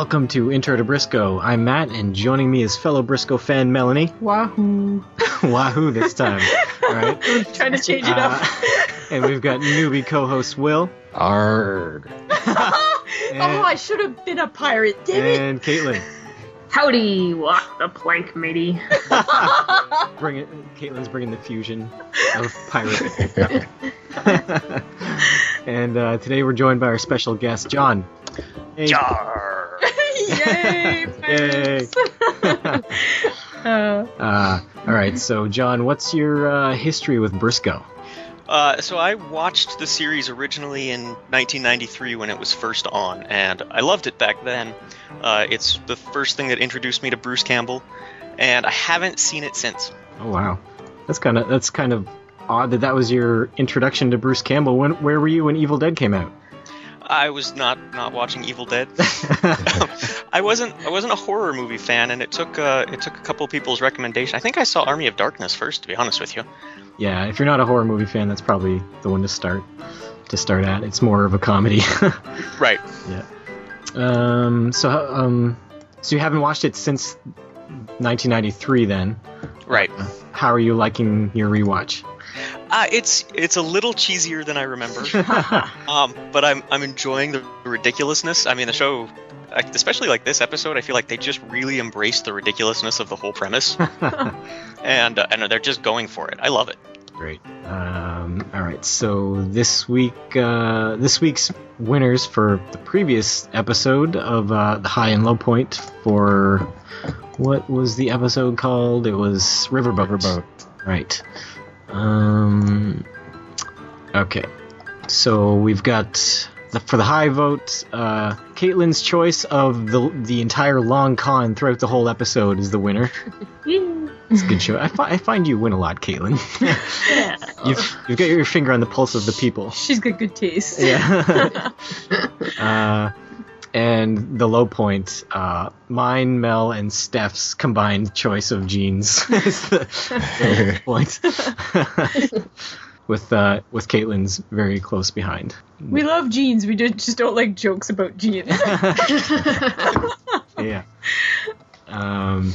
Welcome to Intro to Brisco. I'm Matt, and joining me is fellow Brisco fan Melanie. Wahoo! Wahoo this time. All right. Trying to change it Uh, up. and we've got newbie co-host Will Arg. oh, I should have been a pirate. Damn it! and Caitlin. Howdy, walk the plank, matey. Bring it. Caitlin's bringing the fusion of pirate. and uh, today we're joined by our special guest John. Hey. Jar. Yay! Pirates. uh, Uh, all right. So John, what's your uh, history with Brisco? Uh, so I watched the series originally in 1993 when it was first on, and I loved it back then. Uh, it's the first thing that introduced me to Bruce Campbell, and I haven't seen it since. Oh wow, that's kind of that's kind of odd that that was your introduction to Bruce Campbell. When where were you when Evil Dead came out? I was not not watching Evil Dead. I wasn't I wasn't a horror movie fan, and it took uh, it took a couple of people's recommendation. I think I saw Army of Darkness first, to be honest with you. yeah, if you're not a horror movie fan, that's probably the one to start to start at. It's more of a comedy. Right. Yeah. um, so um, so you haven't watched it since 1993, then? Right. How are you liking your rewatch? Uh, it's it's a little cheesier than I remember. Um, but I'm I'm enjoying the ridiculousness. I mean, the show, especially like this episode, I feel like they just really embraced the ridiculousness of the whole premise, and uh, and they're just going for it. I love it. Great. Um, all right. So this week, uh, this week's winners for the previous episode of uh, the high and low point for what was the episode called? It was Riverboat. Riverboat. Right. Um. Okay. So we've got the, for the high vote, uh, Caitlin's choice of the the entire long con throughout the whole episode is the winner. It's a good show. I, fi- I find you win a lot, Caitlin. yeah. You've, you've got your finger on the pulse of the people. She's got good taste. Yeah. uh, and the low point, uh, mine, Mel, and Steph's combined choice of jeans is the, the low point. with uh, with Caitlin's very close behind. We love jeans. We just just don't like jokes about jeans. yeah. Um,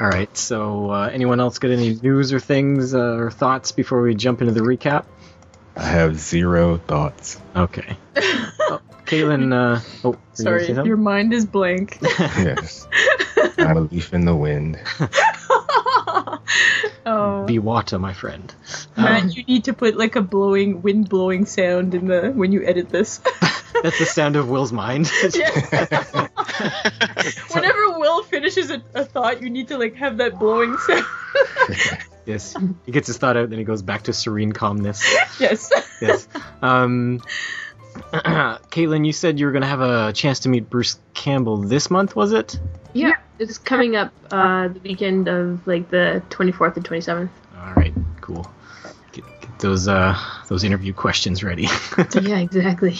all right. So, uh, anyone else got any news or things uh, or thoughts before we jump into the recap? I have zero thoughts. Okay. oh, Caitlin. Uh, oh, were you Sorry, your mind is blank. Yes. Not a leaf in the wind. oh, water, my friend. Um, Matt, you need to put like a blowing, wind blowing sound in the when you edit this. That's the sound of Will's mind. Yeah. Whenever Will finishes a, a thought, you need to like have that blowing sound. yes. He gets his thought out, then he goes back to serene calmness. yes. Yes. Um, Caitlin, you said you were going to have a chance to meet Bruce Campbell this month, was it? Yeah, it's coming up uh, the weekend of like the 24th and 27th. All right, cool. Get, get those uh, those interview questions ready. yeah, exactly.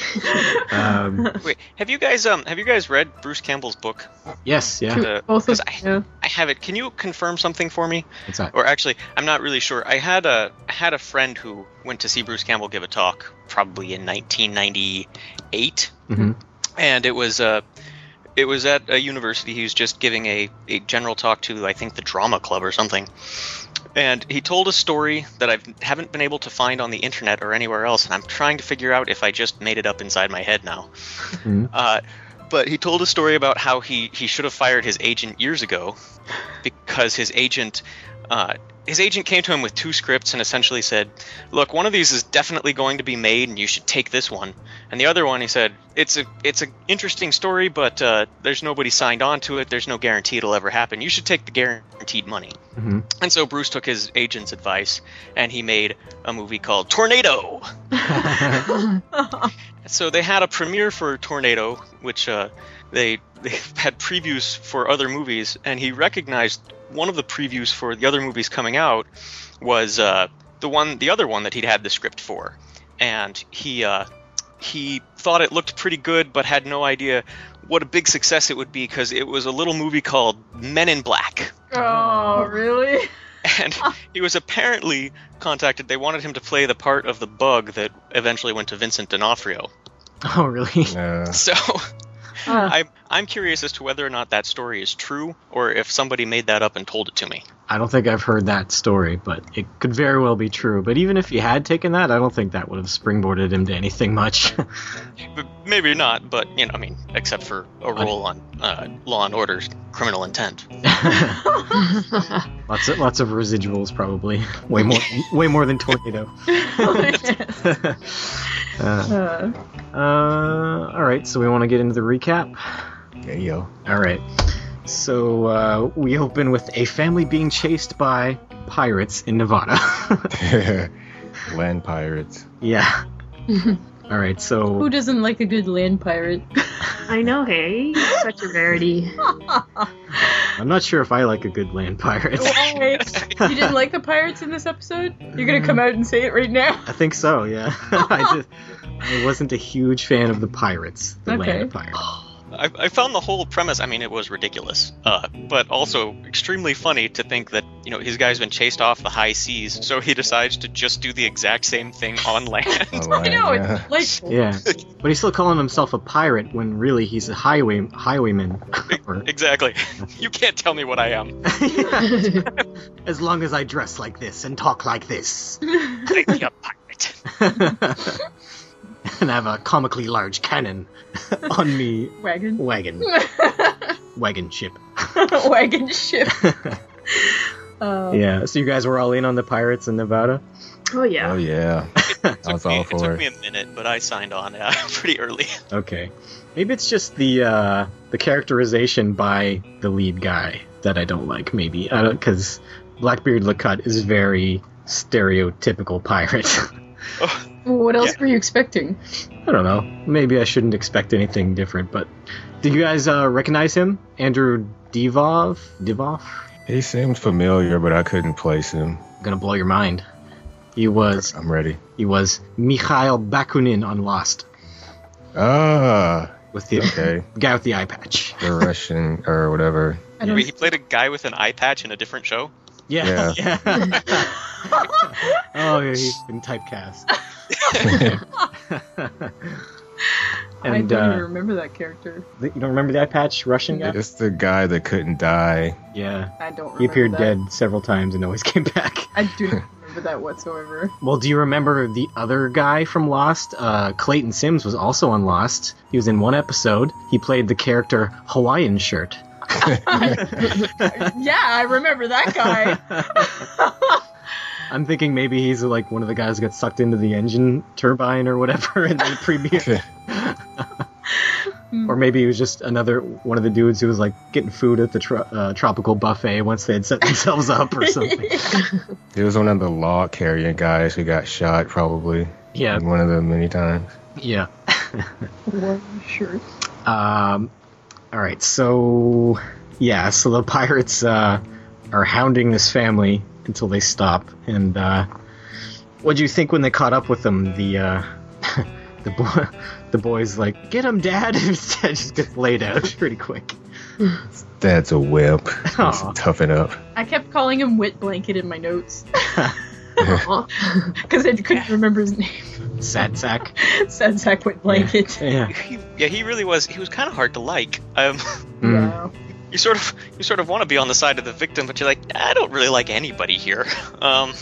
um, Wait, have you guys um have you guys read Bruce Campbell's book? yes, yeah. Uh, Both of 'cause I, yeah. I have it. Can you confirm something for me? What's that? Or actually, I'm not really sure. I had a I had a friend who went to see Bruce Campbell give a talk probably in 1998, hmm and it was uh it was at a university. He was just giving a, a general talk to I think the drama club or something. And he told a story that I haven't been able to find on the internet or anywhere else, and I'm trying to figure out if I just made it up inside my head now. Mhm. Uh, but he told a story about how he, he should have fired his agent years ago because his agent uh, his agent came to him with two scripts and essentially said, "Look, one of these is definitely going to be made, and you should take this one." And the other one, he said, "It's a it's an interesting story, but uh, there's nobody signed on to it. There's no guarantee it'll ever happen. You should take the guaranteed money." hmm And so Bruce took his agent's advice, and he made a movie called Tornado. So they had a premiere for Tornado, which uh, they they had previews for other movies, and he recognized one of the previews for the other movies coming out was uh, the one, the other one that he'd had the script for, and he uh, he thought it looked pretty good, but had no idea what a big success it would be because it was a little movie called Men in Black. Oh, really? and he was apparently contacted. They wanted him to play the part of the bug that eventually went to Vincent D'Onofrio. Oh, really? Uh, So Uh, I'm I'm curious as to whether or not that story is true, or if somebody made that up and told it to me. I don't think I've heard that story, but it could very well be true. But even if he had taken that, I don't think that would have springboarded him to anything much. But maybe not, but you know, I mean, except for a role on uh, Law and Order's Criminal Intent. lots of lots of residuals, probably. Way more, way more than tornado. uh, Uh, uh, all right, so we want to get into the recap. Yeah, yo. All right. So uh, we open with a family being chased by pirates in Nevada. Land pirates. yeah. All right. So who doesn't like a good land pirate? I know, hey, such a rarity. I'm not sure if I like a good land pirate. Why? you didn't like the pirates in this episode? You're gonna come out and say it right now? I think so. Yeah. I just I wasn't a huge fan of the pirates. The Okay. land pirates. I, I found the whole premise. I mean, it was ridiculous, uh, but also extremely funny to think that you know his guy's been chased off the high seas, so he decides to just do the exact same thing on land. On I know, yeah. it's like Yeah, but he's still calling himself a pirate when really he's a highway highwayman. Or- exactly. You can't tell me what I am. as long as I dress like this and talk like this, I'd be a pirate. and have a comically large cannon on me wagon. wagon wagon ship. wagon ship. Uh, Yeah. So you guys were all in on the pirates in Nevada. Oh yeah. Oh yeah. It I took, was me, all it for took it. me a minute, but I signed on uh, pretty early. Okay. Maybe it's just the uh, the characterization by the lead guy that I don't like. Maybe I don't because Blackbeard Lacut is very stereotypical pirate. What else Yeah. were you expecting? I don't know. Maybe I shouldn't expect anything different. But did you guys uh, recognize him, Andrew Divoff? Divoff? He seemed familiar, but I couldn't place him. gonna blow your mind. He was I'm ready. he was Mikhail Bakunin on Lost Ah, with the okay. guy with the eye patch. The Russian or whatever. I don't Wait, he played a guy with an eye patch in a different show. Yeah. yeah. oh, yeah, he's been typecast. and, I don't even uh, remember that character. you don't remember the eye patch Russian guy? It's the guy that couldn't die. Yeah. I don't remember He appeared that. dead several times and always came back. I do not remember that whatsoever. Well, do you remember the other guy from Lost? Uh, Clayton Sims was also on Lost. He was in one episode. He played the character Hawaiian Shirt. yeah, I remember that guy. I'm thinking maybe he's like one of the guys who got sucked into the engine turbine or whatever in the premiere. or maybe he was just another one of the dudes who was like getting food at the tro- uh, tropical buffet once they had set themselves up or something. He was one of the log carrying guys who got shot, probably. Yeah, One of them many times. yeah. What shirt? Um, all right, so yeah, so the pirates uh, are hounding this family until they stop. And uh, what do you think when they caught up with them? The uh, the boy, the boys like, "Get him, Dad!" Instead, just gets laid out pretty quick. Dad's a wimp. He's Aw. toughen up. I kept calling him Wet Blanket in my notes Aw. because I couldn't remember his name. Sad sack. Sad sack Wet Blanket. Yeah. He, yeah, he really was. He was kind of hard to like. Um, Mm. Yeah. you sort of you sort of want to be on the side of the victim, but you're like, I don't really like anybody here. Um,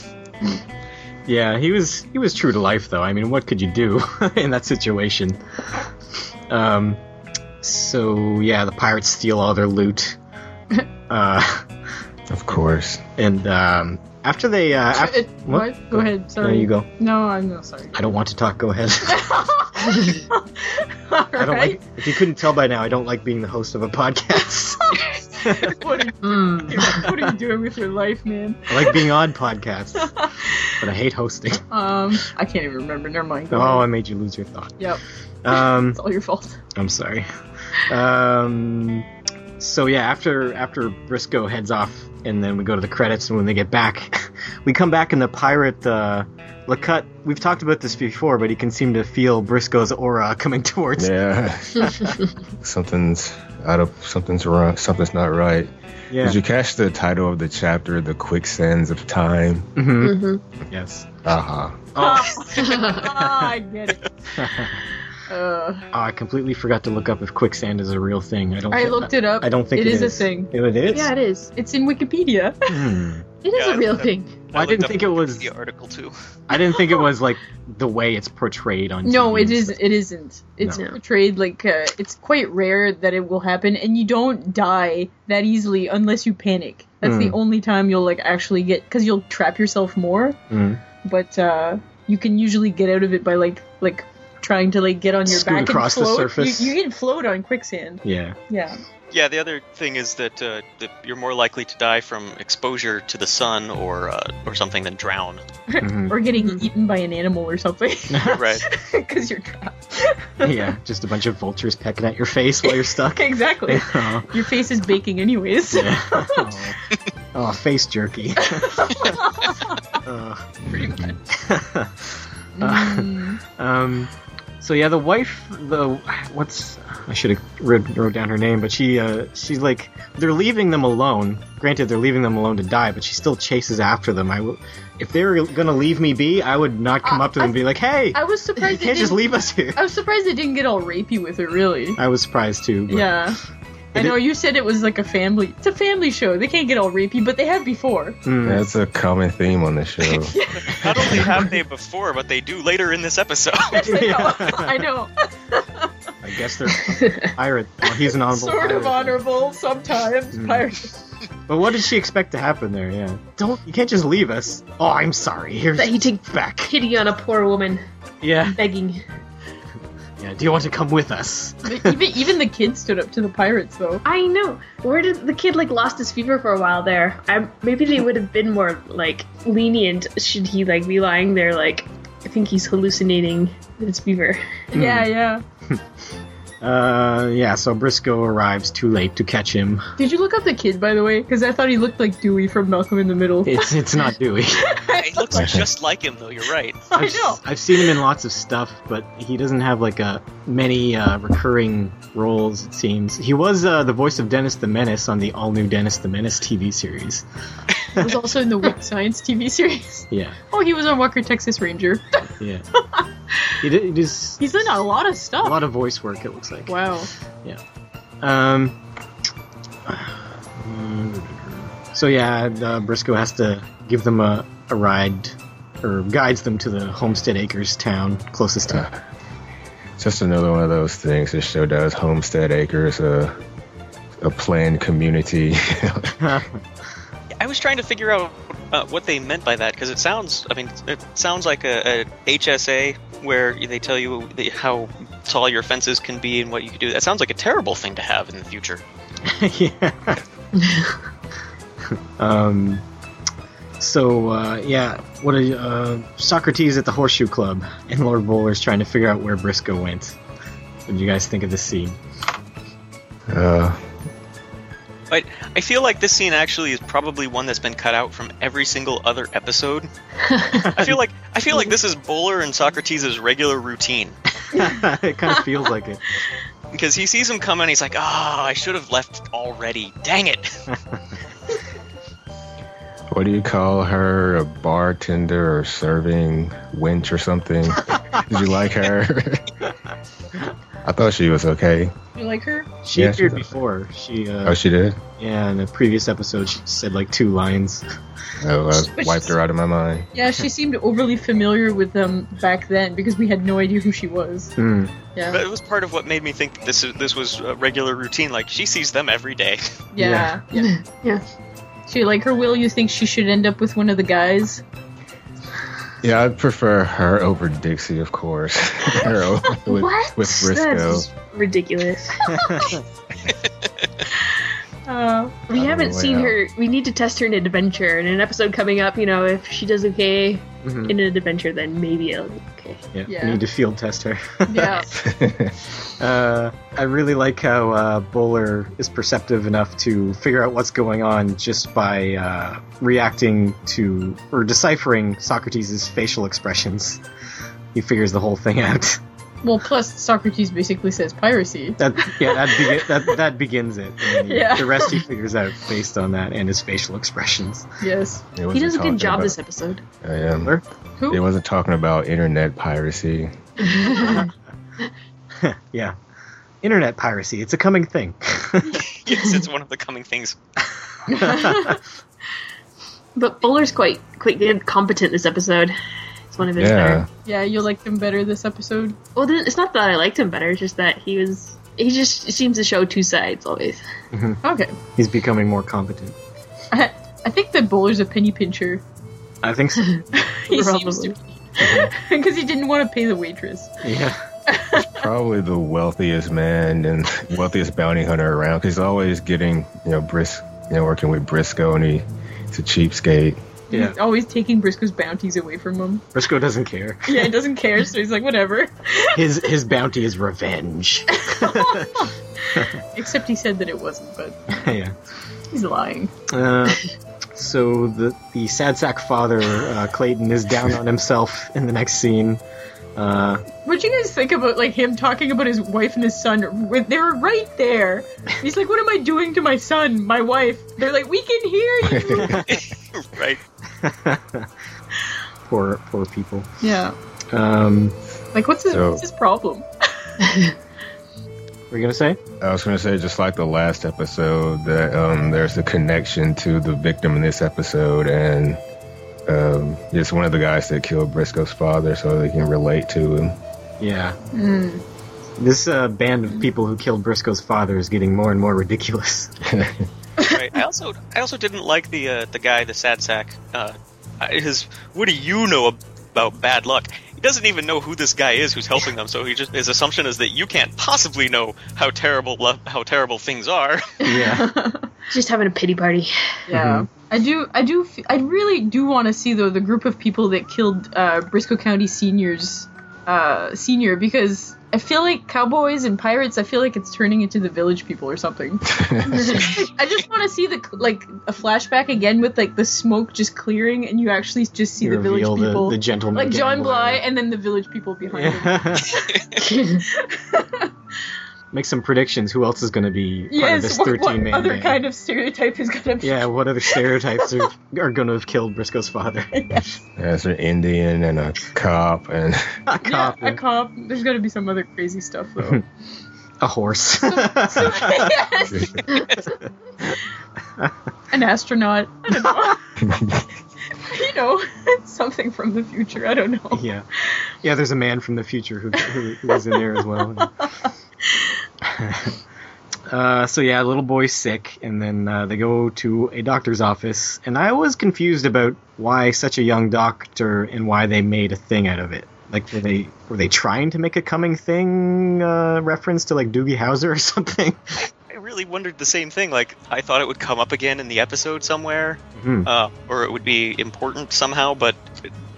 Yeah, he was he was true to life though. I mean, what could you do in that situation? Um, so yeah, the pirates steal all their loot. Uh, Of course. and um, after they uh, af- It- what? what? Go ahead. Sorry. There you go. No, I'm no sorry. I don't want to talk. Go ahead. I don't right. like. If you couldn't tell by now, I don't like being the host of a podcast. what, are you, Mm. what are you doing with your life, man? I like being on podcasts, but I hate hosting. Um, I can't even remember. Never mind. Go Oh, I made you lose your thought. Yep. Um, It's all your fault. I'm sorry. Um, so yeah, after after Brisco heads off, and then we go to the credits, and when they get back, we come back, and the pirate uh, Lacut. We've talked about this before, but he can seem to feel Brisco's aura coming towards. Yeah. something's out of something's wrong. Something's not right. Yeah. Did you catch the title of the chapter, "The Quicksands of Time"? hmm Mhm. Yes. Aha. Oh. ah, I get it. Uh, Oh, I completely forgot to look up if quicksand is a real thing. I don't. I thi- looked it up. I don't think it it is, is. a thing. It is. Yeah, it is. It's in Wikipedia. Hmm. It is Yeah, a real I- thing. Well, I looked didn't think it was- the article too. I didn't think it was like the way it's portrayed on. No, TV it and is. stuff. It isn't. It's No. portrayed like uh, it's quite rare that it will happen, and you don't die that easily unless you panic. That's the Hmm. only time you'll like actually get because you'll trap yourself more. Mm. But uh, you can usually get out of it by like like trying to like get on your Scoot back across and float. surface. You, you can float on quicksand. Yeah. Yeah. Yeah, the other thing is that, uh, that you're more likely to die from exposure to the sun or uh, or something than drown. Mhm. Or getting eaten by an animal or something Right. because you're trapped. yeah, just a bunch of vultures pecking at your face while you're stuck. exactly. oh, Your face is baking anyways. yeah. oh. Oh, face jerky. oh. Pretty much. Mm. Um, so yeah, the wife, the what's I should have wrote, wrote down her name, but she uh, she's like they're leaving them alone. Granted, they're leaving them alone to die, but she still chases after them. I w- if they were gonna leave me be, I would not come Uh, up to them and be like, "Hey, I was surprised. they can't just leave us here." I was surprised they didn't get all rapey with her. Really. I was surprised too. But Yeah. I know you said it was like a family. It's a family show. They can't get all rapey, but they have before. Mm. That's a common theme on the show. Not only have they before, but they do later in this episode. Yes, I know. Yeah. I know. I guess they're pirate. Well, he's an honorable. sort of honorable sometimes. Mm. Pirate. But what did she expect to happen there? Yeah. Don't you can't just leave us. Oh, I'm sorry. Here's That he take back. pity on a poor woman Yeah. begging. Yeah. Do you want to come with us? even even the kid stood up to the pirates though. I know. Where did the kid like lost his fever for a while there? I, maybe they would have been more like lenient. Should he like be lying there like I think he's hallucinating his fever. Yeah, hmm. yeah. Uh, yeah. So Brisco arrives too late to catch him. Did you look up the kid by the way? Because I thought he looked like Dewey from Malcolm in the Middle. It's it's not Dewey. he looks just like him, though. You're right. I I've, know. I've seen him in lots of stuff, but he doesn't have like a many uh, recurring roles. It seems he was uh, the voice of Dennis the Menace on the all new Dennis the Menace TV series. He was also in the Weird Science TV series. Yeah, Oh, he was on Walker Texas Ranger. yeah. he did. He does He's in a lot of stuff. a lot of voice work. It looks like. Wow. Yeah. Um. So yeah, uh, Brisco has to give them a, a ride, or guides them to the Homestead Acres town closest to. Just another one of those things this show does. Homestead Acres, a a planned community. I was trying to figure out uh, what they meant by that because it sounds. I mean, it sounds like a, a HSA where they tell you the, how tall your fences can be and what you can do. That sounds like a terrible thing to have in the future. yeah. um. So uh, yeah, what a uh, Socrates at the Horseshoe Club and Lord Bowler's trying to figure out where Brisco went. What did you guys think of this scene? uh, But I feel like this scene actually is probably one that's been cut out from every single other episode. I feel like I feel like this is Bowler and Socrates' regular routine it kind of feels like it. because he sees him coming. He's like, "Oh, I should have left already. Dang it!" what do you call her? A bartender or serving wench or something? Did you like her? I thought she was okay. You like her? She Yeah, appeared she's- before. She uh, Oh, she did. yeah, in a previous episode, she said like two lines. Oh, I wiped her out of my mind. Yeah, she seemed overly familiar with them back then because we had no idea who she was. Hmm. Yeah. But it was part of what made me think this is, this was a regular routine. Like she sees them every day. Yeah. Yeah. Yeah. So like her, Will? You think she should end up with one of the guys? Yeah, I'd prefer her over Dixie, of course. her over with, what? with Brisco. That's ridiculous. Uh, We haven't seen out. her. We need to test her in an adventure. In an episode coming up, you know, if she does okay Mhm. in an adventure, then maybe it'll be okay. Yeah, Yeah. we need to field test her. yeah. Uh, I really like how uh, Bowler is perceptive enough to figure out what's going on just by uh, reacting to or deciphering Socrates' facial expressions. He figures the whole thing out. Well, plus Socrates basically says piracy. That yeah, that, begi- that that begins it. And Yeah. The rest he figures out based on that and his facial expressions. Yes. He does a good job about- this episode. I am. Where? Who? It wasn't talking about internet piracy. yeah. Internet piracy, it's a coming thing. yes, it's one of the coming things. But Bowler's quite quite good, competent this episode. It's one of his Yeah. better. Yeah, you liked him better this episode. Well, it's not that I liked him better. It's just that he was. He just seems to show two sides always. Okay. He's becoming more competent. I, I think that Bowler's a penny pincher. I think so. he seems to Probably. be. Because he didn't want to pay the waitress. Yeah. Probably the wealthiest man and wealthiest bounty hunter around because he's always getting, you know, Bris, you know, working with Brisco and he, he's a cheapskate. Yeah. He's always taking Brisco's bounties away from him. Brisco doesn't care. Yeah, he doesn't care, so he's like, whatever. His his bounty is revenge. Except he said that it wasn't, but yeah. he's lying. Uh, so the the sad sack father uh, Clayton is down on himself in the next scene. Uh, What'd you guys think about like him talking about his wife and his son? They were right there. He's like, "What am I doing to my son, my wife?" They're like, "We can hear you." right. poor poor people. yeah. Um, Like, what's his, So- what's his problem? what were you gonna say? I was going to say, just like the last episode, that um, there's a connection to the victim in this episode, and um, it's one of the guys that killed Brisco's father, so they can relate to him. Yeah. This uh, band of people who killed Brisco's father is getting more and more ridiculous. right. I also I also didn't like the uh, the guy, the sad sack. Uh, his what do you know about bad luck? He doesn't even know who this guy is who's helping them. So he just his assumption is that you can't possibly know how terrible lo- how terrible things are. yeah. Just having a pity party. Yeah, I do. I do. f- I really do want to see though the group of people that killed uh, Brisco County seniors, uh, senior because I feel like cowboys and pirates. I feel like it's turning into the village people or something. I just want to see the like a flashback again with like the smoke just clearing and you actually just see You the village reveal the, people. the gentleman. like John. Bly and then the village people behind him. Yeah. Make some predictions. Who else is going to be part of this yes, what, 13 what man other band? kind of stereotype is gonna be? Yeah, what other stereotypes are, are going to have killed Brisco's father? There's an Indian and a cop, and a cop. Yeah, cop, a cop. There's gotta be some other crazy stuff though. a horse. Yes. An astronaut. I don't know. you know, something from the future. I don't know. yeah, yeah. There's a man from the future who who, who was in there as well. Uh, so yeah, little boy's sick, and then uh, they go to a doctor's office, and I was confused about why such a young doctor and why they made a thing out of it. Like, were they were they trying to make a coming thing uh, reference to like Doogie Howser or something? I really wondered the same thing. Like I thought it would come up again in the episode somewhere, Hmm. uh, or it would be important somehow. But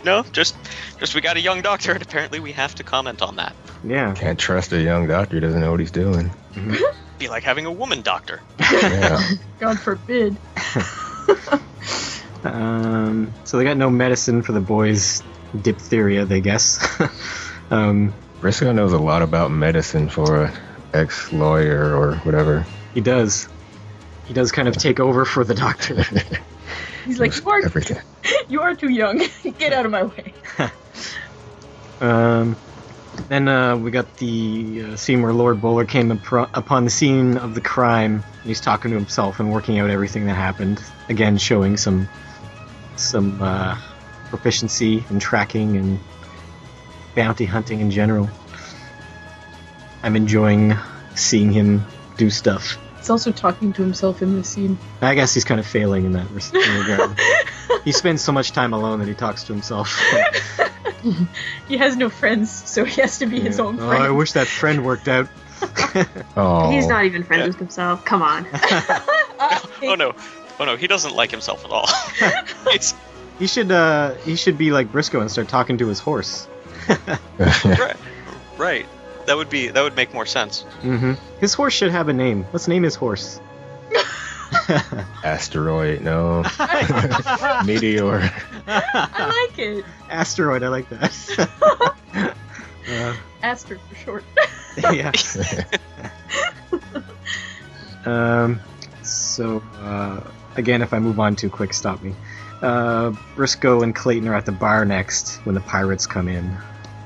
no, just just we got a young doctor, and apparently we have to comment on that. Yeah, can't trust a young doctor. He doesn't know what he's doing. Be like having a woman doctor. Yeah. God forbid. Um, so they got no medicine for the boy's diphtheria, they guess. um, Brisco knows a lot about medicine for a ex-lawyer or whatever. he does. He does kind of take over for the doctor. He's like, you are, Everything. you are too young. Get out of my way. Um, then uh, we got the uh, scene where Lord Bowler came upro- upon the scene of the crime. He's talking to himself and working out everything that happened. Again, showing some some uh, proficiency in tracking and bounty hunting in general. I'm enjoying seeing him do stuff. He's also talking to himself in this scene. I guess he's kind of failing in that regard. he spends so much time alone that he talks to himself. He has no friends, so he has to be his own oh, friend. I wish that friend worked out. Oh, He's not even friends Yeah. with himself. Come on. Oh no, oh no, he doesn't like himself at all. it's He should uh he should be like Brisco and start talking to his horse. right, right. That would be that would make more sense. Mm-hmm. His horse should have a name. Let's name his horse. Asteroid, no. Meteor. I like it. Asteroid, I like that. uh, Aster for short. yeah. um, so uh, again, if I move on too quick, stop me. Uh, Brisco and Clayton are at the bar next when the pirates come in.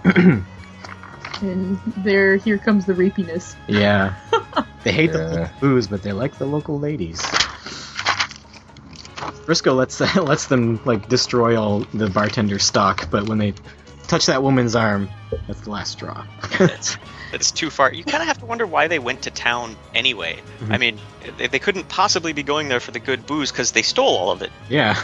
And there, here comes the rapiness. Yeah. They hate the Yeah. local booze, but they like the local ladies. Brisco lets lets them like destroy all the bartender's stock, but when they touch that woman's arm, that's the last straw. That's that's too far. You kind of have to wonder why they went to town anyway. Mhm. I mean, they, they couldn't possibly be going there for the good booze because they stole all of it. yeah.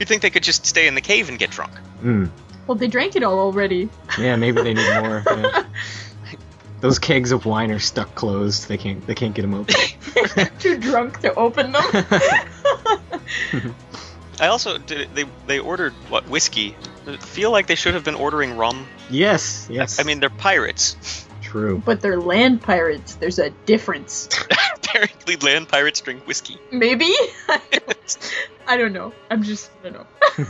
You'd think they could just stay in the cave and get drunk. Mm. Well, they drank it all already. Yeah, maybe they need more. yeah. Those kegs of wine are stuck closed. They can't they can't get them open. Too drunk to open them. I also did. They they ordered what whiskey. I feel like they should have been ordering rum. yes, yes. I mean, they're pirates. True. but they're land pirates. There's a difference. Apparently, land pirates drink whiskey. Maybe? I don't, know. I'm just, I don't know.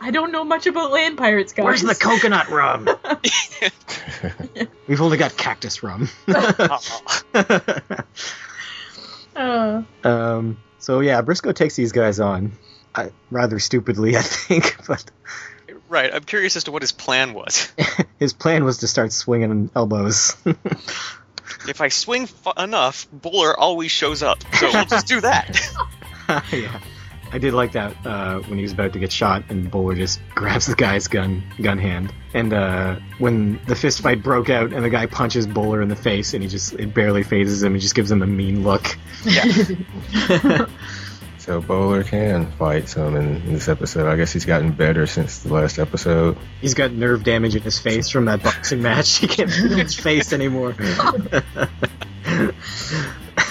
I don't know much about land pirates, guys. Where's the coconut rum? We've only got cactus rum. Uh, um. So yeah, Brisco takes these guys on. I, rather stupidly, I think, but right. I'm curious as to what his plan was. his plan was to start swinging elbows. if I swing f- enough, Bowler always shows up. So we'll just do that. yeah, I did like that uh, when he was about to get shot, and Bowler just grabs the guy's gun gun hand. And uh, when the fist fight broke out, and the guy punches Bowler in the face, and he just it barely phases him. He just gives him a mean look. yeah. So Bowler can fight some in this episode. I guess he's gotten better since the last episode. He's got nerve damage in his face from that boxing match. He can't feel his face anymore.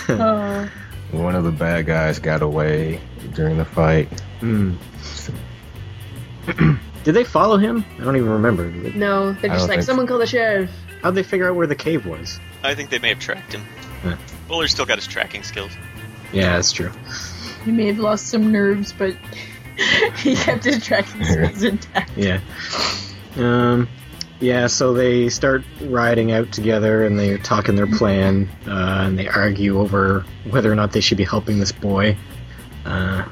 uh, One of the bad guys got away during the fight. Hmm. Did they follow him? I don't even remember. No, they're just like, think someone call the sheriff. How'd they figure out where the cave was? I think they may have tracked him. Huh. Bowler's still got his tracking skills. Yeah, that's true. He may have lost some nerves, but he kept his tracking skills intact. Yeah. Um. Yeah. So they start riding out together, and they're talking their plan, uh, and they argue over whether or not they should be helping this boy. Uh,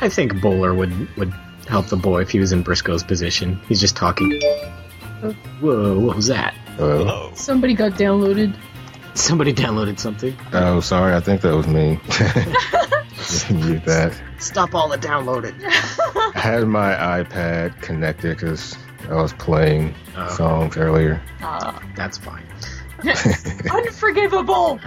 I think Bowler would would help the boy if he was in Brisco's position. He's just talking. Whoa! What was that? Hello? Hello. Somebody got downloaded. Somebody downloaded something. Oh, sorry. I think that was me. Mute that. Stop all the downloading. I had my iPad connected because I was playing Oh. songs earlier. Uh, That's fine. unforgivable!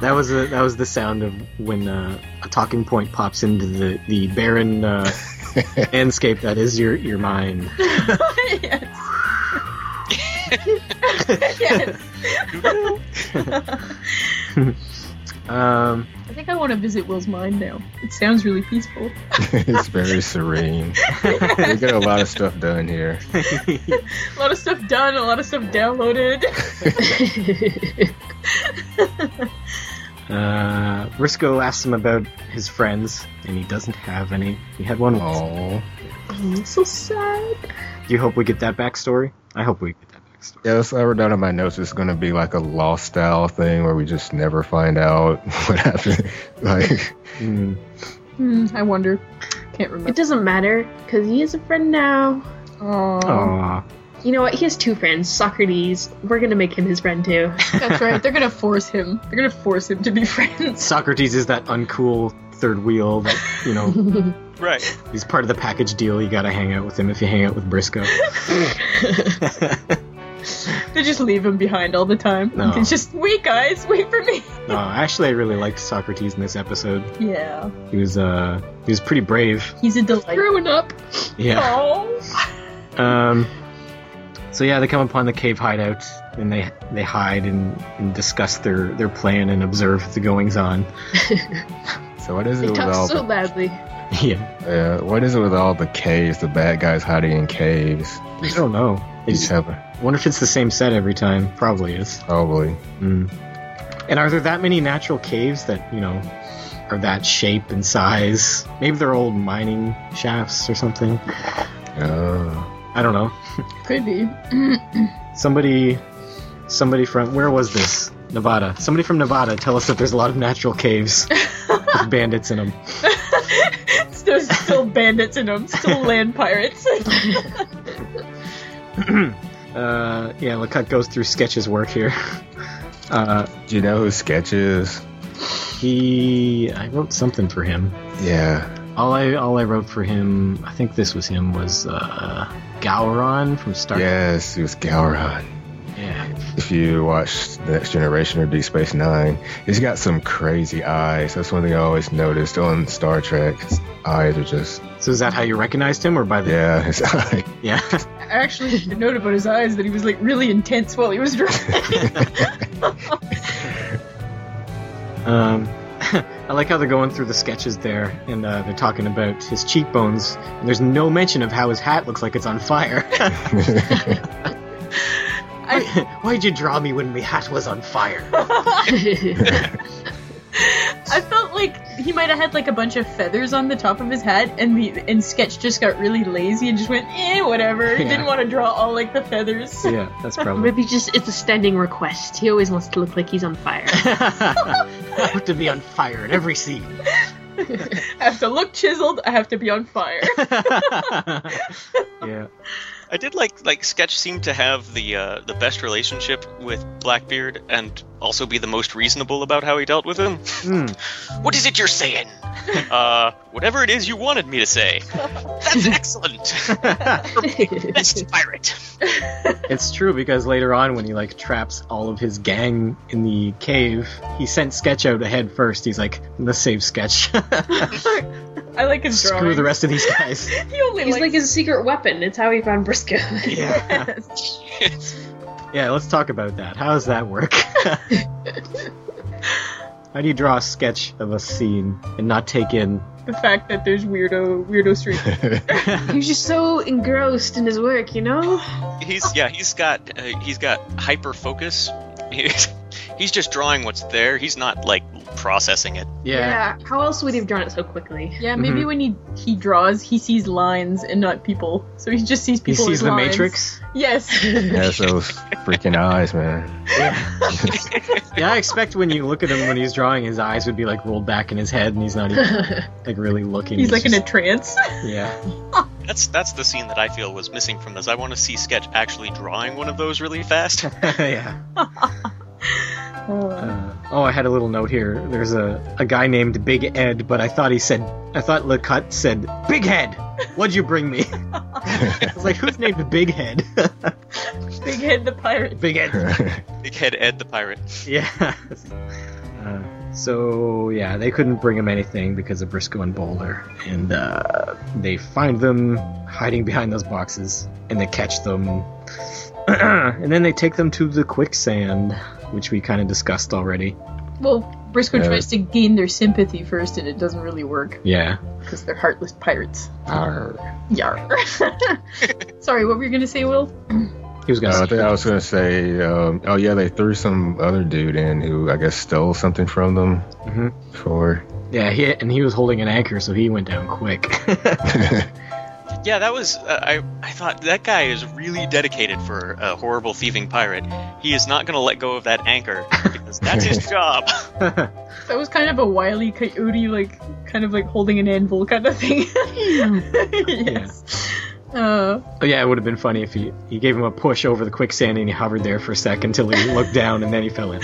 That was a, that was the sound of when uh, a talking point pops into the the barren uh, landscape that is your your mind. yes. yes. Um, I think I want to visit Will's mind now. It sounds really peaceful. it's very serene. we get a lot of stuff done here. A lot of stuff done, a lot of stuff downloaded. uh, Brisco asks him about his friends, and he doesn't have any. He had one. Oh, I'm so sad. Do you hope we get that backstory? I hope we get that backstory. yeah. That's what I down in my notes. It's going to be like a lost style thing where we just never find out what happened. Like, Mm, Hmm, I wonder. Can't remember. It doesn't matter, because he is a friend now. Aww. aw. You know what? He has two friends, Socrates. We're gonna make him his friend too. That's right. They're gonna force him. They're gonna force him to be friends. Socrates is that uncool third wheel that you know Right. he's part of the package deal. You got to hang out with him if you hang out with Brisco. They just leave him behind all the time. No. It's just wait, guys, wait for me. no, actually, I really liked Socrates in this episode. Yeah, He was uh he was pretty brave. he's a delight. Growing up. Yeah. Oh. Um. So yeah, they come upon the cave hideout and they they hide and, and discuss their their plan and observe the goings on. so what is it He with all talks so the, badly. yeah. uh, what is it with all the caves? The bad guys hiding in caves. I don't know. They They just just have a, wonder if it's the same set every time. Probably is. probably. Mm. And are there that many natural caves that you know are that shape and size? Maybe they're old mining shafts or something. Uh, I don't know. Could be. Somebody, somebody from where was this? Nevada. Somebody from Nevada tell us that there's a lot of natural caves with bandits in them. There's still bandits in them. Still land pirates. uh, yeah, Lecut goes through Sketch's work here. Uh, Do you know who Sketch is? he, I wrote something for him. Yeah. All I all I wrote for him, I think this was him, was uh, Gowron from Star. Trek. Yes, it was Gowron. Yeah. If you watch The Next Generation or Deep Space Nine, he's got some crazy eyes. That's one thing I always noticed on Star Trek. His eyes are just, So is that how you recognized him, or by the? yeah, his eye. Yeah. I actually noted about his eyes that he was like really intense while he was drawing. Um, I like how they're going through the sketches there, and uh, they're talking about his cheekbones. And there's no mention of how his hat looks like it's on fire. Why, why'd you draw me when my hat was on fire? I felt like he might have had like a bunch of feathers on the top of his hat, and the and Sketch just got really lazy and just went, eh, whatever. He Yeah. didn't want to draw all like the feathers. yeah, that's probably. Maybe just it's a standing request. He always wants to look like he's on fire. I have to be on fire in every scene. I have to look chiseled. I have to be on fire. yeah. I did like like Sketch seemed to have the uh, the best relationship with Blackbeard and also be the most reasonable about how he dealt with him. Hmm. What is it you're saying? uh, whatever it is you wanted me to say. That's excellent. Best pirate. It's true because later on, when he like traps all of his gang in the cave, he sent Sketch out ahead first. He's like, "Let's save Sketch. I like his drawing. Screw the rest of these guys." He only He's likes like his secret weapon. It's how he found Brisco. Yeah. Yeah, let's talk about that. How does that work? How do you draw a sketch of a scene and not take in? the fact that there's weirdo weirdo street. He's just so engrossed in his work, you know? He's yeah. He's got uh, he's got hyper focus. He's, he's just drawing what's there. He's not like processing it. Yeah, yeah. How else would he have drawn it so quickly? Yeah, maybe Mhm. when he he draws, he sees lines and not people. So he just sees people. he sees as the lines. Matrix. Yes. Has those freaking eyes, man. Yeah, I expect when you look at him when he's drawing, his eyes would be like rolled back in his head, and he's not even like really looking. He's like in a trance. yeah. That's that's the scene that I feel was missing from this. I want to see Sketch actually drawing one of those really fast. yeah. Uh, oh, I had a little note here. There's a, a guy named Big Ed, but I thought he said I thought Lecut said Big Head. What'd you bring me? I was like, who's named Big Head? Big Head the pirate. Big Ed. Big Head Ed the pirate. Yeah. Uh, so yeah, they couldn't bring him anything because of Brisco and Bowler, and uh, they find them hiding behind those boxes, and they catch them, and then they take them to the quicksand, which we kind of discussed already. Well, Brisco Yeah. tries to gain their sympathy first, and it doesn't really work Yeah. because they're heartless pirates. Arr. Yar. Sorry, what were you gonna say, Will? He was gonna. Uh, I I was gonna say, um, oh yeah, they threw some other dude in who I guess stole something from them Mhm. before. Yeah, he and he was holding an anchor, so he went down quick. Yeah, that was. Uh, I I thought that guy is really dedicated for a horrible thieving pirate. He is not going to let go of that anchor because that's his job. That was kind of a wily coyote, like kind of like holding an anvil kind of thing. yes. Uh, But yeah, it would have been funny if he he gave him a push over the quicksand and he hovered there for a second until he looked down and then he fell in.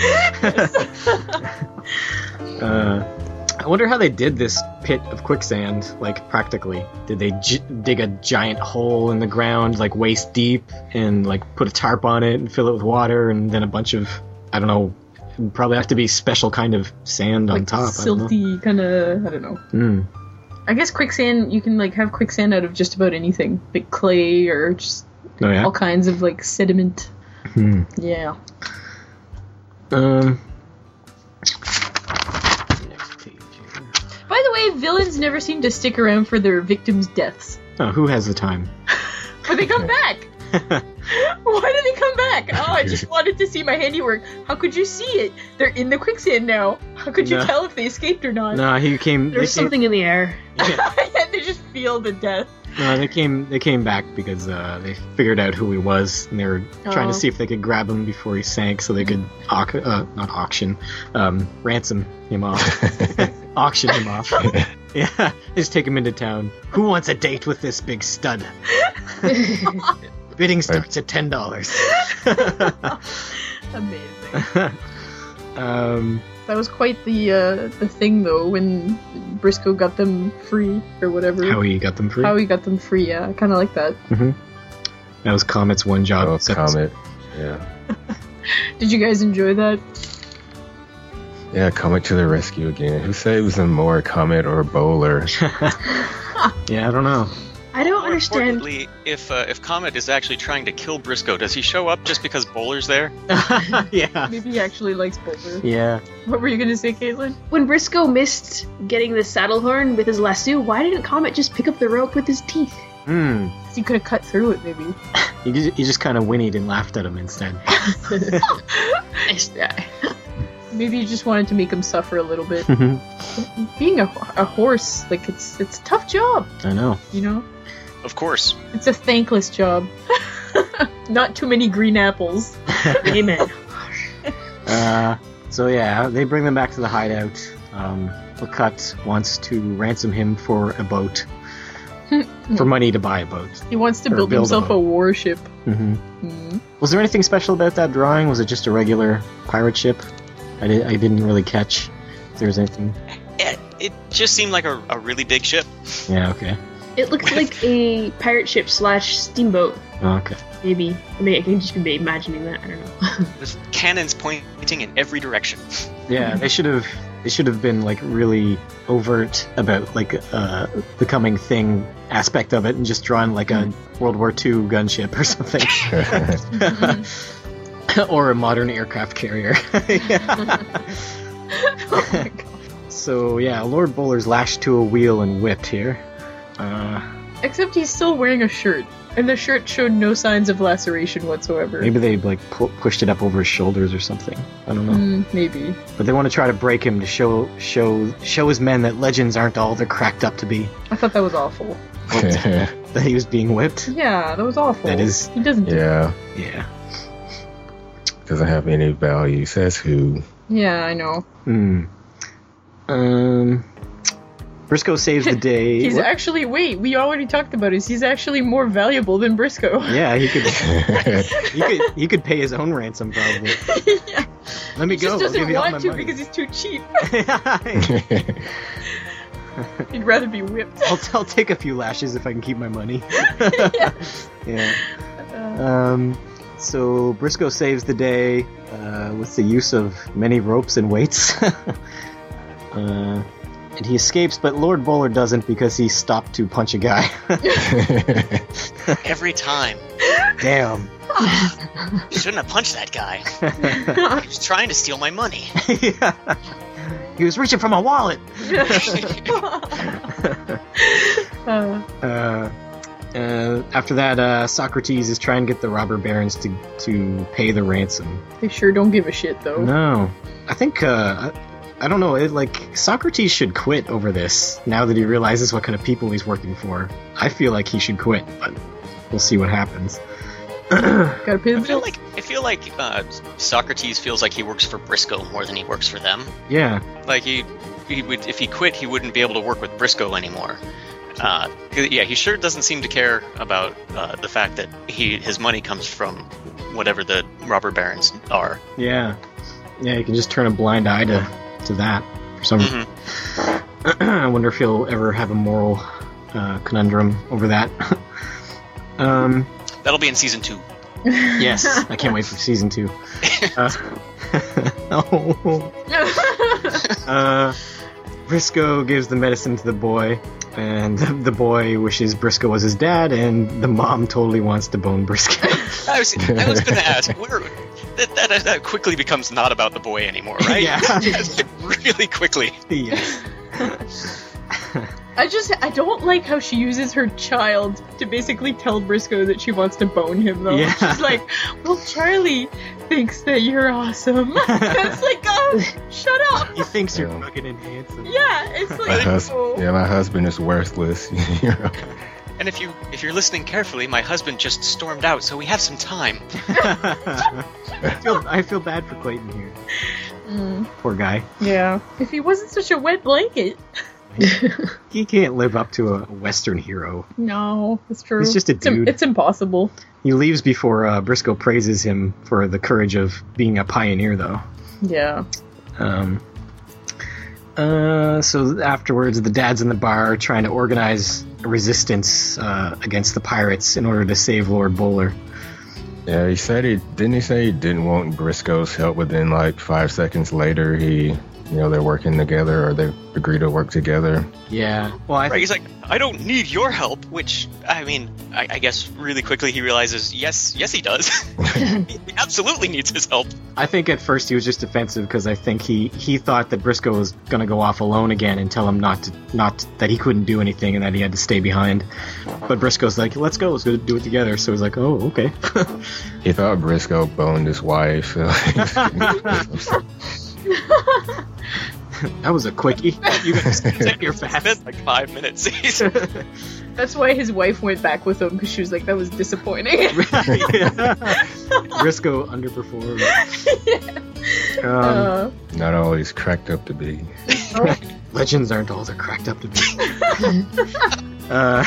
uh, I wonder how they did this pit of quicksand, like practically. Did they j- dig a giant hole in the ground, like waist deep, and like put a tarp on it and fill it with water, and then a bunch of I don't know, probably have to be special kind of sand on top. I don't know. silty kind of. I don't know. Mm. I guess quicksand. You can like have quicksand out of just about anything, like clay or just Oh yeah. all kinds of like sediment. Hmm. Yeah. Um. Way, villains never seem to stick around for their victims' deaths, Oh, who has the time? but they come back. Why did they come back? Oh, I just wanted to see my handiwork. How could you see it? They're in the quicksand now. How could you No. tell if they escaped or not? no, he came. There's they came- something in the air. yeah, they just feel the death. No, they came. They came back because uh, they figured out who he was, and they were trying Oh. to see if they could grab him before he sank, so they could au- uh, not auction, um, ransom him off, auction him off. yeah, just take him into town. Who wants a date with this big stud? Bidding starts at ten dollars. Amazing. um, That was quite the uh, the thing though when Brisco got them free or whatever. how he got them free? How he got them free, yeah, kind of like that. that was Comet's one job. Oh, Comet. Yeah. Did you guys enjoy that? Yeah, Comet to the rescue again. Who saves a more, Comet or Bowler? Yeah, I don't know. I don't More understand. importantly, if uh, if Comet is actually trying to kill Brisco, does he show up just because Bowler's there? yeah. Maybe he actually likes Bowler. Yeah. What were you gonna say, Caitlin? When Brisco missed getting the saddle horn with his lasso, why didn't Comet just pick up the rope with his teeth? Hmm. He could have cut through it, maybe. He just, he just kind of whinnied and laughed at him instead. Nice guy. Maybe you just wanted to make him suffer a little bit. Being a, a horse, like it's it's a tough job, I know. you know. Of course. It's a thankless job. Not too many green apples. Amen. Uh, so yeah, they bring them back to the hideout. Um, Lacut wants to ransom him for a boat, for money to buy a boat. He wants to build, build himself a, boat. warship. hmm Mm. Was there anything special about that drawing? Was it just a regular pirate ship? I, did, I didn't really catch if there was anything. It, it just seemed like a, a really big ship. Yeah, okay. It looks like a pirate ship slash steamboat, Oh, okay. maybe. I mean, I can just be imagining that. I don't know. With cannons pointing in every direction. Yeah, they should have they should have been like really overt about like uh the coming thing aspect of it and just drawn like a World War II gunship or something. or a modern aircraft carrier. oh my god. so yeah, Lord Bowler's lashed to a wheel and whipped here. Uh, Except he's still wearing a shirt, and the shirt showed no signs of laceration whatsoever. maybe they like pu- pushed it up over his shoulders or something. I don't know. Mm, maybe. But they want to try to break him to show show show his men that legends aren't all they're cracked up to be. I thought that was awful. that he was being whipped. Yeah, that was awful. That is- He doesn't. do yeah, Yeah. Doesn't have any value. Says who? Yeah, I know. Hmm. Um. Brisco saves the day. He's What? actually wait. We already talked about this. He's actually more valuable than Brisco. yeah, he could. he could. He could pay his own ransom probably. yeah. Let me He go. just I'll give doesn't you want to money. because he's too cheap. He'd rather be whipped. I'll, I'll take a few lashes if I can keep my money. yeah. yeah. Uh, Um. So Brisco saves the day uh, with the use of many ropes and weights. uh, and he escapes, but Lord Bowler doesn't because he stopped to punch a guy. Every time. Damn. Shouldn't have punched that guy. He was trying to steal my money. yeah. He was reaching for my wallet. uh, Uh, after that, uh, Socrates is trying to get the robber barons to to pay the ransom. they sure don't give a shit though. No, I think uh, I, I don't know. It, like Socrates should quit over this now that he realizes what kind of people he's working for. I feel like he should quit, but we'll see what happens. Gotta pay the I feel like I feel like uh, Socrates feels like he works for Brisco more than he works for them. Yeah, Like he, he would if he quit, he wouldn't be able to work with Brisco anymore. Uh, 'cause, yeah, he sure doesn't seem to care about uh, the fact that he his money comes from whatever the robber barons are. yeah, yeah. You can just turn a blind eye to to that for some. Mhm. I wonder if he'll ever have a moral uh, conundrum over that. um. That'll be in season two. Yes, I can't wait for season two. Uh, oh. Uh, Brisco gives the medicine to the boy, and the boy wishes Brisco was his dad, and the mom totally wants to bone Brisco. I was I was going to ask where. That, that, that quickly becomes not about the boy anymore, right? Yeah. Really quickly. yes. I just I don't like how she uses her child to basically tell Brisco that she wants to bone him though. Yeah. She's like, Well Charlie thinks that you're awesome. it's like, oh shut up. He thinks you're Yeah. fucking and handsome. Yeah, it's My like hus- oh. yeah, my husband is worthless. you know? And if you if you're listening carefully, my husband just stormed out, so we have some time. I, feel, I feel bad for Clayton here. Mm, Poor guy. yeah. If he wasn't such a wet blanket. he can't live up to a Western hero. No, it's true. He's just a It's im- dude. It's, impossible. He leaves before uh, Brisco praises him for the courage of being a pioneer, though. Yeah. Um, uh, so afterwards, the dad's in the bar trying to organize a resistance uh, against the pirates in order to save Lord Bowler. Yeah, he said he didn't he say he didn't want Brisco's help, but then like five seconds later he you know, they're working together or they agree to work together. Yeah. Well, I Right, he's like, I don't need your help, which I mean, I, I guess really quickly he realizes, yes, yes, he does. he absolutely needs his help. I think at first he was just defensive because I think he, he thought that Brisco was gonna go off alone again and tell him not to not that he couldn't do anything and that he had to stay behind. But Brisco's like, let's go, let's go do it together. So he's like, oh, okay. He thought Brisco boned his wife. So that was a quickie. You guys take your fast. been like five minutes. He's- That's why his wife went back with him because she was like, "That was disappointing." Brisco underperformed. Um, uh, not always cracked up to be. legends aren't all they're cracked up to be. uh,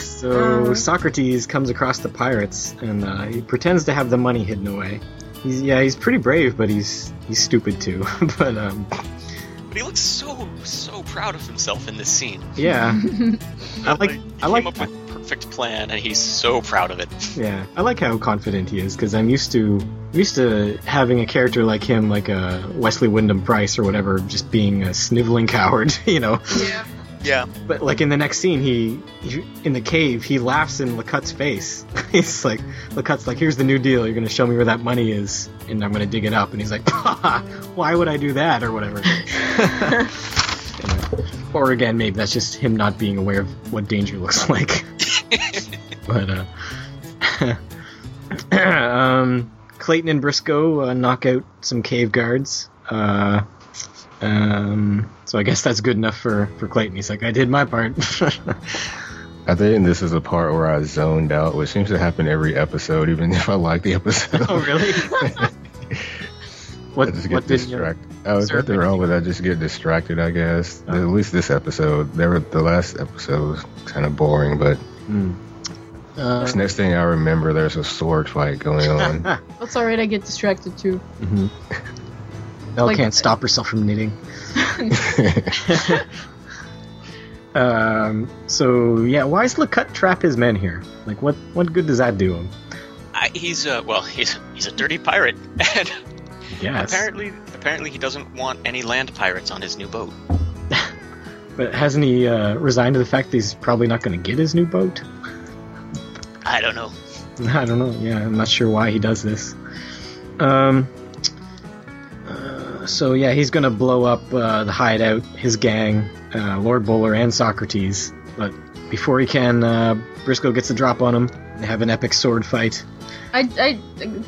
so Uh. Socrates comes across the pirates and uh, he pretends to have the money hidden away. He's yeah, he's pretty brave, but he's he's stupid too. but um, but he looks so, so proud of himself in this scene. yeah, I like he I like came up with a perfect plan, and he's so proud of it. yeah I like how confident he is because I'm used to I'm used to having a character like him, like a Wesley Wyndam-Pryce or whatever, just being a sniveling coward, you know. yeah. Yeah, But like in the next scene, he, he in the cave, he laughs in Lecut's face. he's like, Lecut's like, "Here's the new deal. You're gonna show me where that money is, and I'm gonna dig it up." And he's like, "Why would I do that?" or whatever. Or again, maybe that's just him not being aware of what danger looks like. but uh, um, Clayton and Brisco uh, knock out some cave guards. Uh, um, so I guess that's good enough for, for Clayton. He's like, I did my part. I think this is a part where I zoned out, which seems to happen every episode, even if I like the episode. oh, really? what I just what get did you? distracted. Oh, there's Serve nothing wrong with that. Just get distracted, I guess. Oh. At least this episode. There were the last episode was kind of boring, but Hmm. Uh, this next thing I remember, there's a sword fight going on. That's all right. I get distracted too. mhm. Belle Like- can't stop herself from knitting. um, so yeah, why is Lecut trap his men here? Like, what what good does that do him? I, he's uh, well, he's he's a dirty pirate, and Yes, apparently, apparently he doesn't want any land pirates on his new boat. but hasn't he uh, resigned to the fact that he's probably not going to get his new boat? I don't know. I don't know. Yeah, I'm not sure why he does this. Um. So yeah, he's gonna blow up uh, the hideout, his gang, uh, Lord Bowler and Socrates. But before he can, uh, Brisco gets the drop on him. They have an epic sword fight. I, I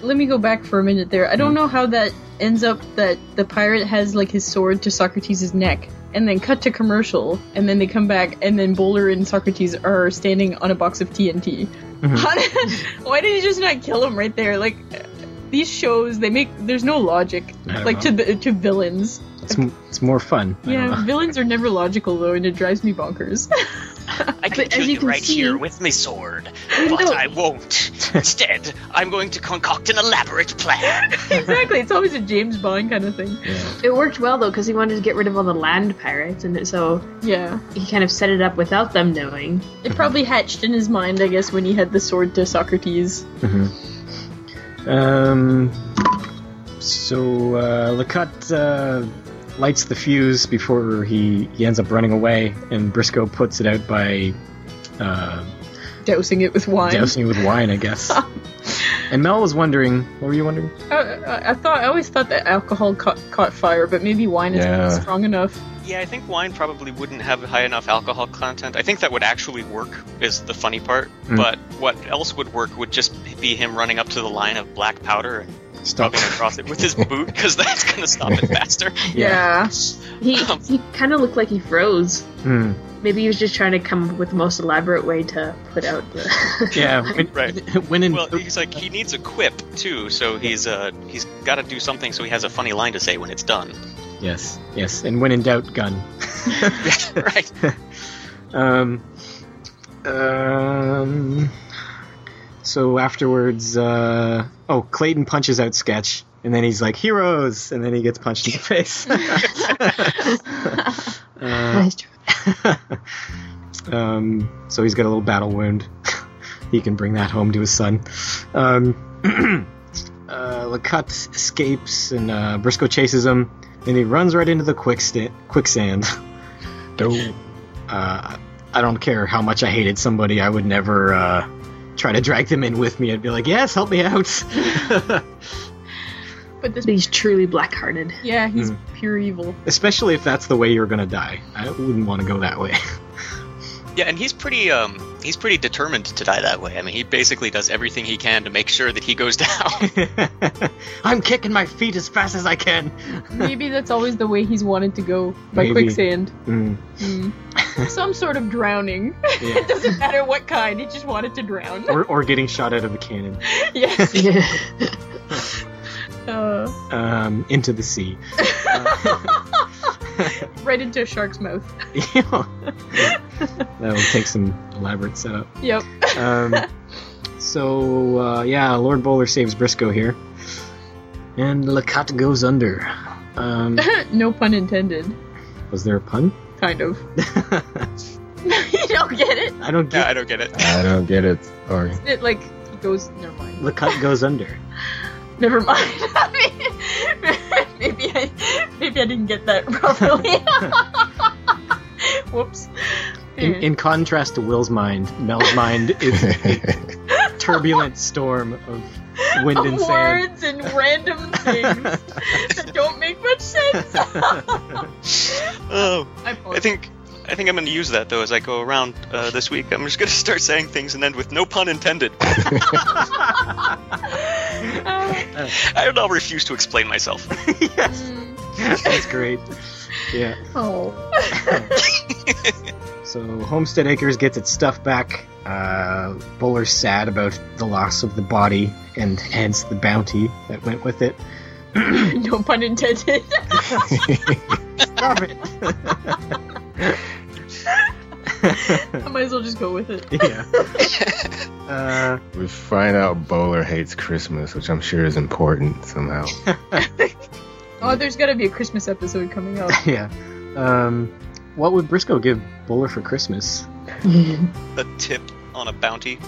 let me go back for a minute there. I don't know how that ends up that the pirate has like his sword to Socrates' neck, and then cut to commercial, and then they come back, and then Bowler and Socrates are standing on a box of TNT. Mhm. How did- Why did he just not kill him right there? Like these shows, they make there's no logic like know. to the to villains. It's, m- it's more fun. Yeah, villains are never logical though, and it drives me bonkers. I can But kill you, you can right see- here with my sword, but know. I won't. Instead, I'm going to concoct an elaborate plan. exactly, it's always a James Bond kind of thing. Yeah. It worked well though because he wanted to get rid of all the land pirates, and so Yeah, he kind of set it up without them knowing. it probably hatched in his mind, I guess, when he had the sword to Socrates. Mhm. Um. So uh, Lecut uh, lights the fuse before he, he ends up running away, and Brisco puts it out by uh, dousing it with wine. dousing it with wine, I guess. and Mel was wondering, what were you wondering? I, I, I thought I always thought that alcohol caught, caught fire, but maybe wine is Yeah. strong enough. Yeah, I think wine probably wouldn't have high enough alcohol content. I think that would actually work, is the funny part. Mm. But what else would work would just be him running up to the line of black powder and Stop. rubbing across it with his boot, because that's going to stop it faster. Yeah. He Um. he kind of looked like he froze. Hmm. Maybe he was just trying to come up with the most elaborate way to put out the. Yeah. When, Right. When in Well, he's like he needs a quip too, so he's uh he's got to do something so he has a funny line to say when it's done. Yes, yes, and when in doubt, gun. right. Um, um, so afterwards, uh, oh, Clayton punches out Sketch, and then he's like, heroes! And then he gets punched in the face. uh, Nice try. um, so he's got a little battle wound. he can bring that home to his son. Um, uh, Lacutte escapes, and uh, Brisco chases him, and he runs right into the quicksta- quicksand. Dope. uh, I don't care how much I hated somebody, I would never uh, try to drag them in with me. I'd be like, yes, help me out. But this, He's truly black-hearted. yeah, he's Mm. pure evil. Especially if that's the way you're gonna die. I wouldn't want to go that way. Yeah, and he's pretty um he's pretty determined to die that way. I mean, he basically does everything he can to make sure that he goes down. I'm kicking my feet as fast as I can. Maybe that's always the way he's wanted to go by Maybe. quicksand. Mm, Mm. Some sort of drowning. yeah. it doesn't matter what kind. He just wanted to drown. or, or getting shot out of a cannon yes. Yeah. Uh, um, into the sea. right into a shark's mouth. that will take some elaborate setup. Yep. Um, so uh, yeah, Lord Bowler saves Brisco here, and Lacutte goes under. Um, no pun intended. was there a pun? Kind of. you don't get it. I don't yeah, get. I don't get it. I don't get it. Sorry. It like goes. Never mind. Lacutte goes under. Never mind. I mean, maybe I maybe I didn't get that properly. Whoops. In, in contrast to Will's mind, Mel's mind is a turbulent storm of wind and sand. words and random things that don't make much sense. Oh, I, I think I think I'm going to use that though as I go around uh, this week. I'm just going to start saying things and end with no pun intended. I, I'll refuse to explain myself. yes, that's great. Yeah. Oh. So Homestead Acres gets its stuff back. Uh, Bowler's sad about the loss of the body and hence the bounty that went with it. no pun intended. Stop it. I might as well just go with it. yeah. Uh, we find out Bowler hates Christmas, which I'm sure is important somehow. Oh, there's got to be a Christmas episode coming up. yeah. Um, what would Brisco give Bowler for Christmas? A tip on a bounty.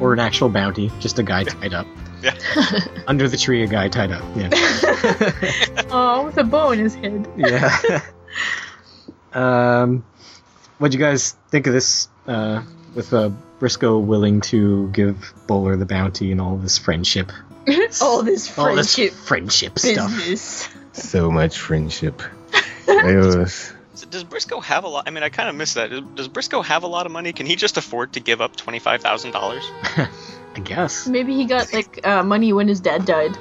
Or an actual bounty? Just a guy tied up. Yeah. Under the tree, a guy tied up. Yeah. Oh, with a bow in his head. yeah. um, what'd you guys think of this? Uh, with uh, Brisco willing to give Bowler the bounty and all this friendship, All this all this friendship friendship stuff. business. so much friendship. It was. Does Brisco have a lot? I mean, I kind of miss that. Does- Does Brisco have a lot of money? Can he just afford to give up twenty five thousand dollars? I guess. Maybe he got like uh, money when his dad died.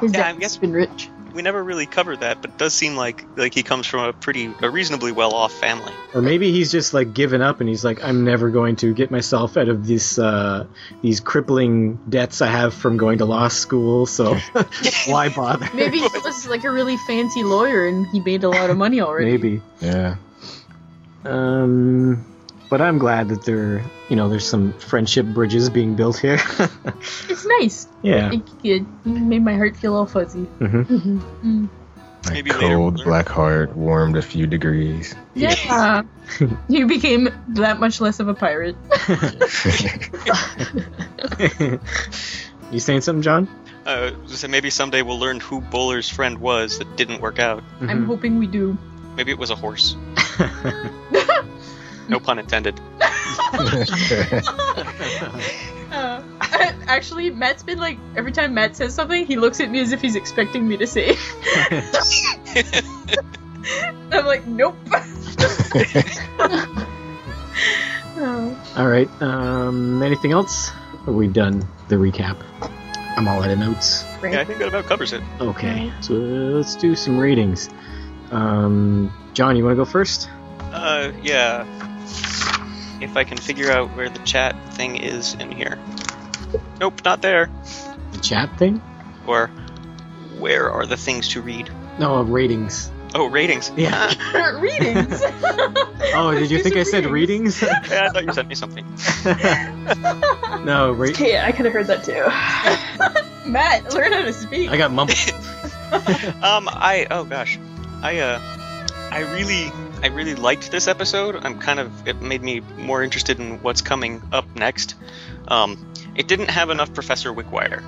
His Yeah, I dad's guess- been rich. We never really covered that, but it does seem like like he comes from a pretty, a reasonably well off family. Or maybe he's just like given up and he's like, I'm never going to get myself out of this uh, these crippling debts I have from going to law school. So why bother? Maybe he was like a really fancy lawyer and he made a lot of money already. Maybe. Yeah. Um, but I'm glad that there, you know, there's some friendship bridges being built here. It's nice. yeah. It, it made my heart feel all fuzzy. hmm Mm. My Maybe later cold learn. black heart warmed a few degrees. Yeah. you became that much less of a pirate. you saying something, John? Uh, so maybe someday we'll learn who Bowler's friend was that didn't work out. I'm hoping we do. Maybe it was a horse. No pun intended. Uh, actually, Matt's been like every time Matt says something, he looks at me as if he's expecting me to say. I'm like, nope. Oh. All right. Um, anything else? Are we done the recap? I'm all out of notes. Yeah, I think that about covers it. Okay, so let's do some ratings. Um, John, you want to go first? Uh, yeah. If I can figure out where the chat thing is in here. Nope, not there. The chat thing? Or where are the things to read? No, ratings. Oh, ratings. Yeah. Readings. Oh, did you think I said readings? yeah, I thought you sent me something. no, ratings. Okay, I could have heard that too. Matt, learn how to speak. I got mumbled. Um, I oh gosh, I uh, I really I really liked this episode. I'm kind of it made me more interested in what's coming up next. Um, it didn't have enough Professor Wickwire.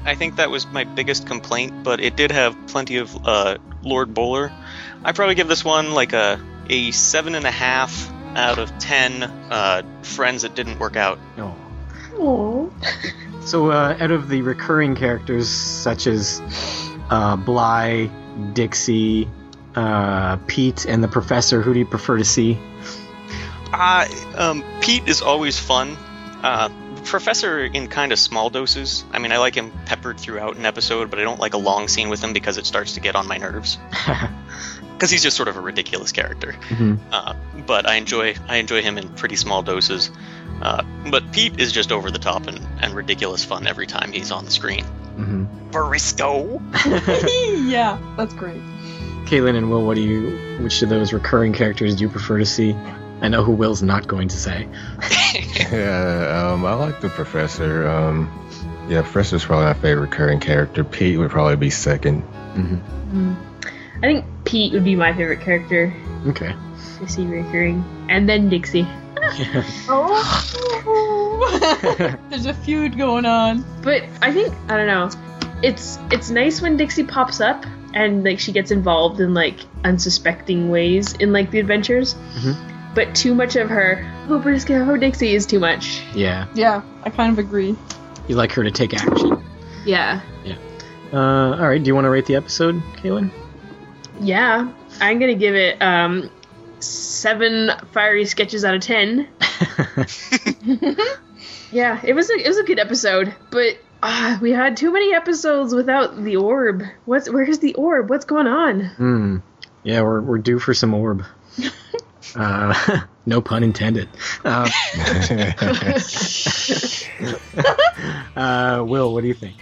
I think that was my biggest complaint, but it did have plenty of uh, Lord Bowler. I probably give this one like a a seven and a half out of ten uh, friends that didn't work out. No. Aww. So, uh, out of the recurring characters such as uh, Bly, Dixie, uh, Pete, and the Professor, who do you prefer to see? Uh, um, Pete is always fun. Uh, Professor in kind of small doses. I mean, I like him peppered throughout an episode, but I don't like a long scene with him because it starts to get on my nerves. Because he's just sort of a ridiculous character. Mhm. Uh, but I enjoy I enjoy him in pretty small doses. Uh, but Pete is just over the top and, and ridiculous fun every time he's on the screen. Mhm. Brisco. yeah, that's great. Caitlin and Will, what do you? Which of those recurring characters do you prefer to see? I know who Will's not going to say. Yeah, um, I like the professor. Um, yeah, professor's probably my favorite recurring character. Pete would probably be second. hmm I think Pete would be my favorite character Okay. to see recurring, and then Dixie. Oh, there's a feud going on. But I think I don't know. It's it's nice when Dixie pops up and like she gets involved in like unsuspecting ways in like the adventures. Mhm. But too much of her, oh Brisco, oh Dixie, is too much. yeah. Yeah, I kind of agree. You like her to take action. Yeah, Uh, all right. Do you want to rate the episode, Kaylin? yeah. I'm gonna give it um seven fiery sketches out of ten. Yeah, it was a it was a good episode, but uh, we had too many episodes without the orb. What's where's the orb? What's going on? Hmm. Yeah, we're we're due for some orb. uh, no pun intended. Uh, uh, Will, what do you think?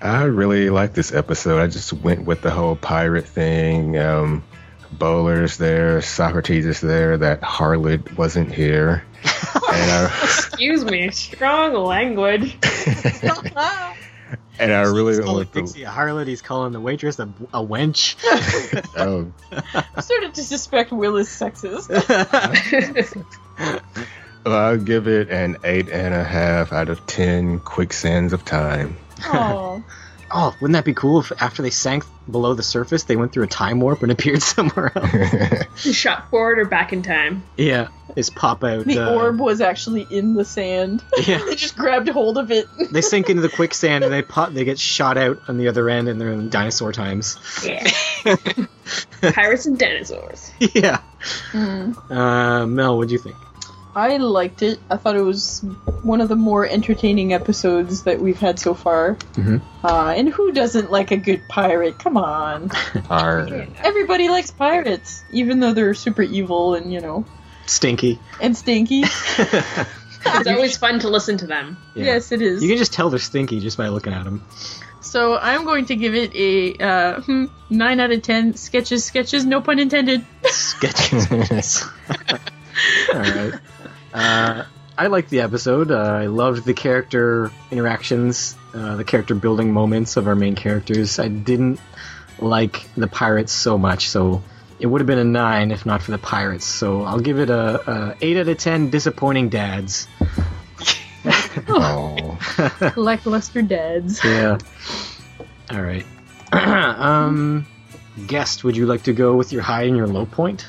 I really like this episode. I just went with the whole pirate thing. Um, Bowler's there, Socrates is there, that harlot wasn't here. and I, Excuse me, strong language. and I really He's went calling with the, Dixie a harlot. He's calling the waitress a, a wench. oh, I'm starting to suspect Will is sexist. well, I'll give it an eight and a half out of ten quicksands of time. Oh, oh, wouldn't that be cool if after they sank below the surface, they went through a time warp and appeared somewhere else? Shot forward or back in time. yeah, just pop out. the uh, orb was actually in the sand. Yeah. they just grabbed hold of it. They sink into the quicksand and they pop. They get shot out on the other end, and they're in dinosaur times. Yeah. Pirates and dinosaurs. yeah. Mm. Uh, Mel, what do you think? I liked it. I thought it was one of the more entertaining episodes that we've had so far. Mhm. Uh, and who doesn't like a good pirate? Come on. Arr. Everybody likes pirates, even though they're super evil and, you know, Stinky. and stinky. It's always fun to listen to them. Yeah. Yes, it is. You can just tell they're stinky just by looking at them. So I'm going to give it a uh, hmm, 9 out of 10. Sketches, sketches, no pun intended. Sketches. All right. Uh, I liked the episode. Uh, I loved the character interactions, uh, the character building moments of our main characters. I didn't like the pirates so much, so it would have been a nine if not for the pirates. So I'll give it a, a eight out of ten. Disappointing dads. Oh. Lackluster dads. Yeah. All right. um, guest, would you like to go with your high and your low point?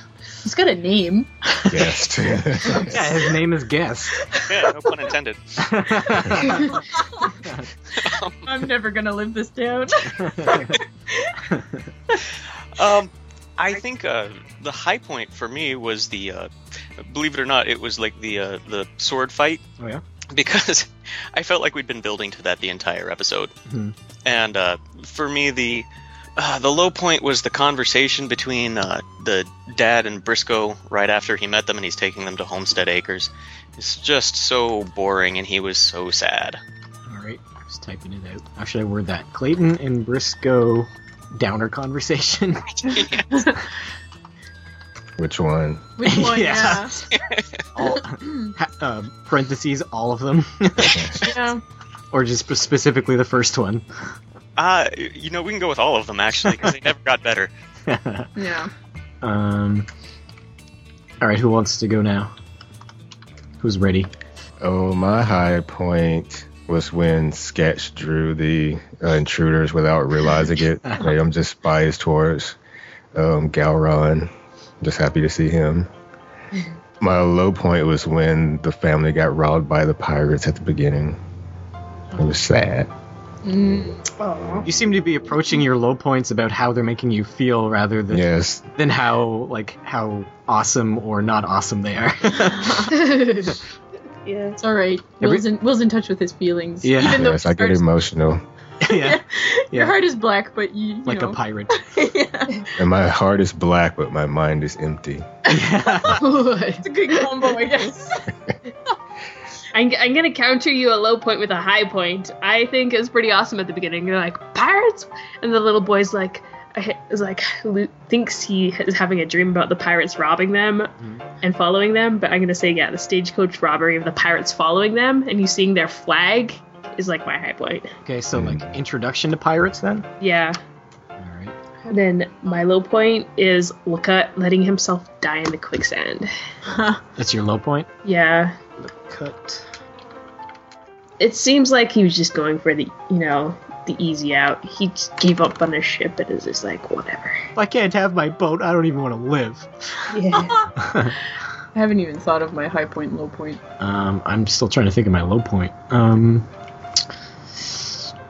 He's got a name. Guest. Yeah, his name is Guest. Yeah, no pun intended. I'm never gonna live this down. Um, I think uh, the high point for me was the, uh, believe it or not, it was like the uh, the sword fight oh yeah. because I felt like we'd been building to that the entire episode. Mhm. And uh, for me, the uh, the low point was the conversation between uh, the dad and Brisco right after he met them and he's taking them to Homestead Acres. It's just so boring, and he was so sad. All right. Just typing it out. How should I word that? Clayton and Brisco downer conversation. Which one? Which one? Yeah. Yeah. all, ha- uh, parentheses, all of them, yeah. or just specifically the first one. Uh, you know, we can go with all of them actually because they never got better. Yeah. um. All right, who wants to go now? Who's ready? Oh, my high point was when Sketch drew the uh, intruders without realizing it. Like, I'm just biased towards um, Gowron. Just happy to see him. My low point was when the family got robbed by the pirates at the beginning. It was sad. Mm. You seem to be approaching your low points about how they're making you feel rather than Yes, than how like how awesome or not awesome they are. Yeah. It's all right. Will's in, Will's in touch with his feelings. Yeah. Even though yes, I get emotional. yeah, Your heart is black, but you, you like know. a pirate. yeah. And my heart is black, but my mind is empty. Yeah. it's a good combo, I guess. I'm, I'm gonna counter you a low point with a high point. I think it's pretty awesome at the beginning. You're like pirates, and the little boy's like, uh, is like Lu- thinks he is having a dream about the pirates robbing them mm-hmm. and following them. But I'm gonna say yeah, the stagecoach robbery of the pirates following them and you seeing their flag is like my high point. okay, so like introduction to pirates then. Yeah. All right. And then my low point is Luca letting himself die in the quicksand. That's your low point. Yeah. The cut. it seems like he was just going for the you know the easy out he just gave up on his ship and is just like whatever If I can't have my boat, I don't even want to live. yeah I haven't even thought of my high point point, low point. um, I'm still trying to think of my low point. Um,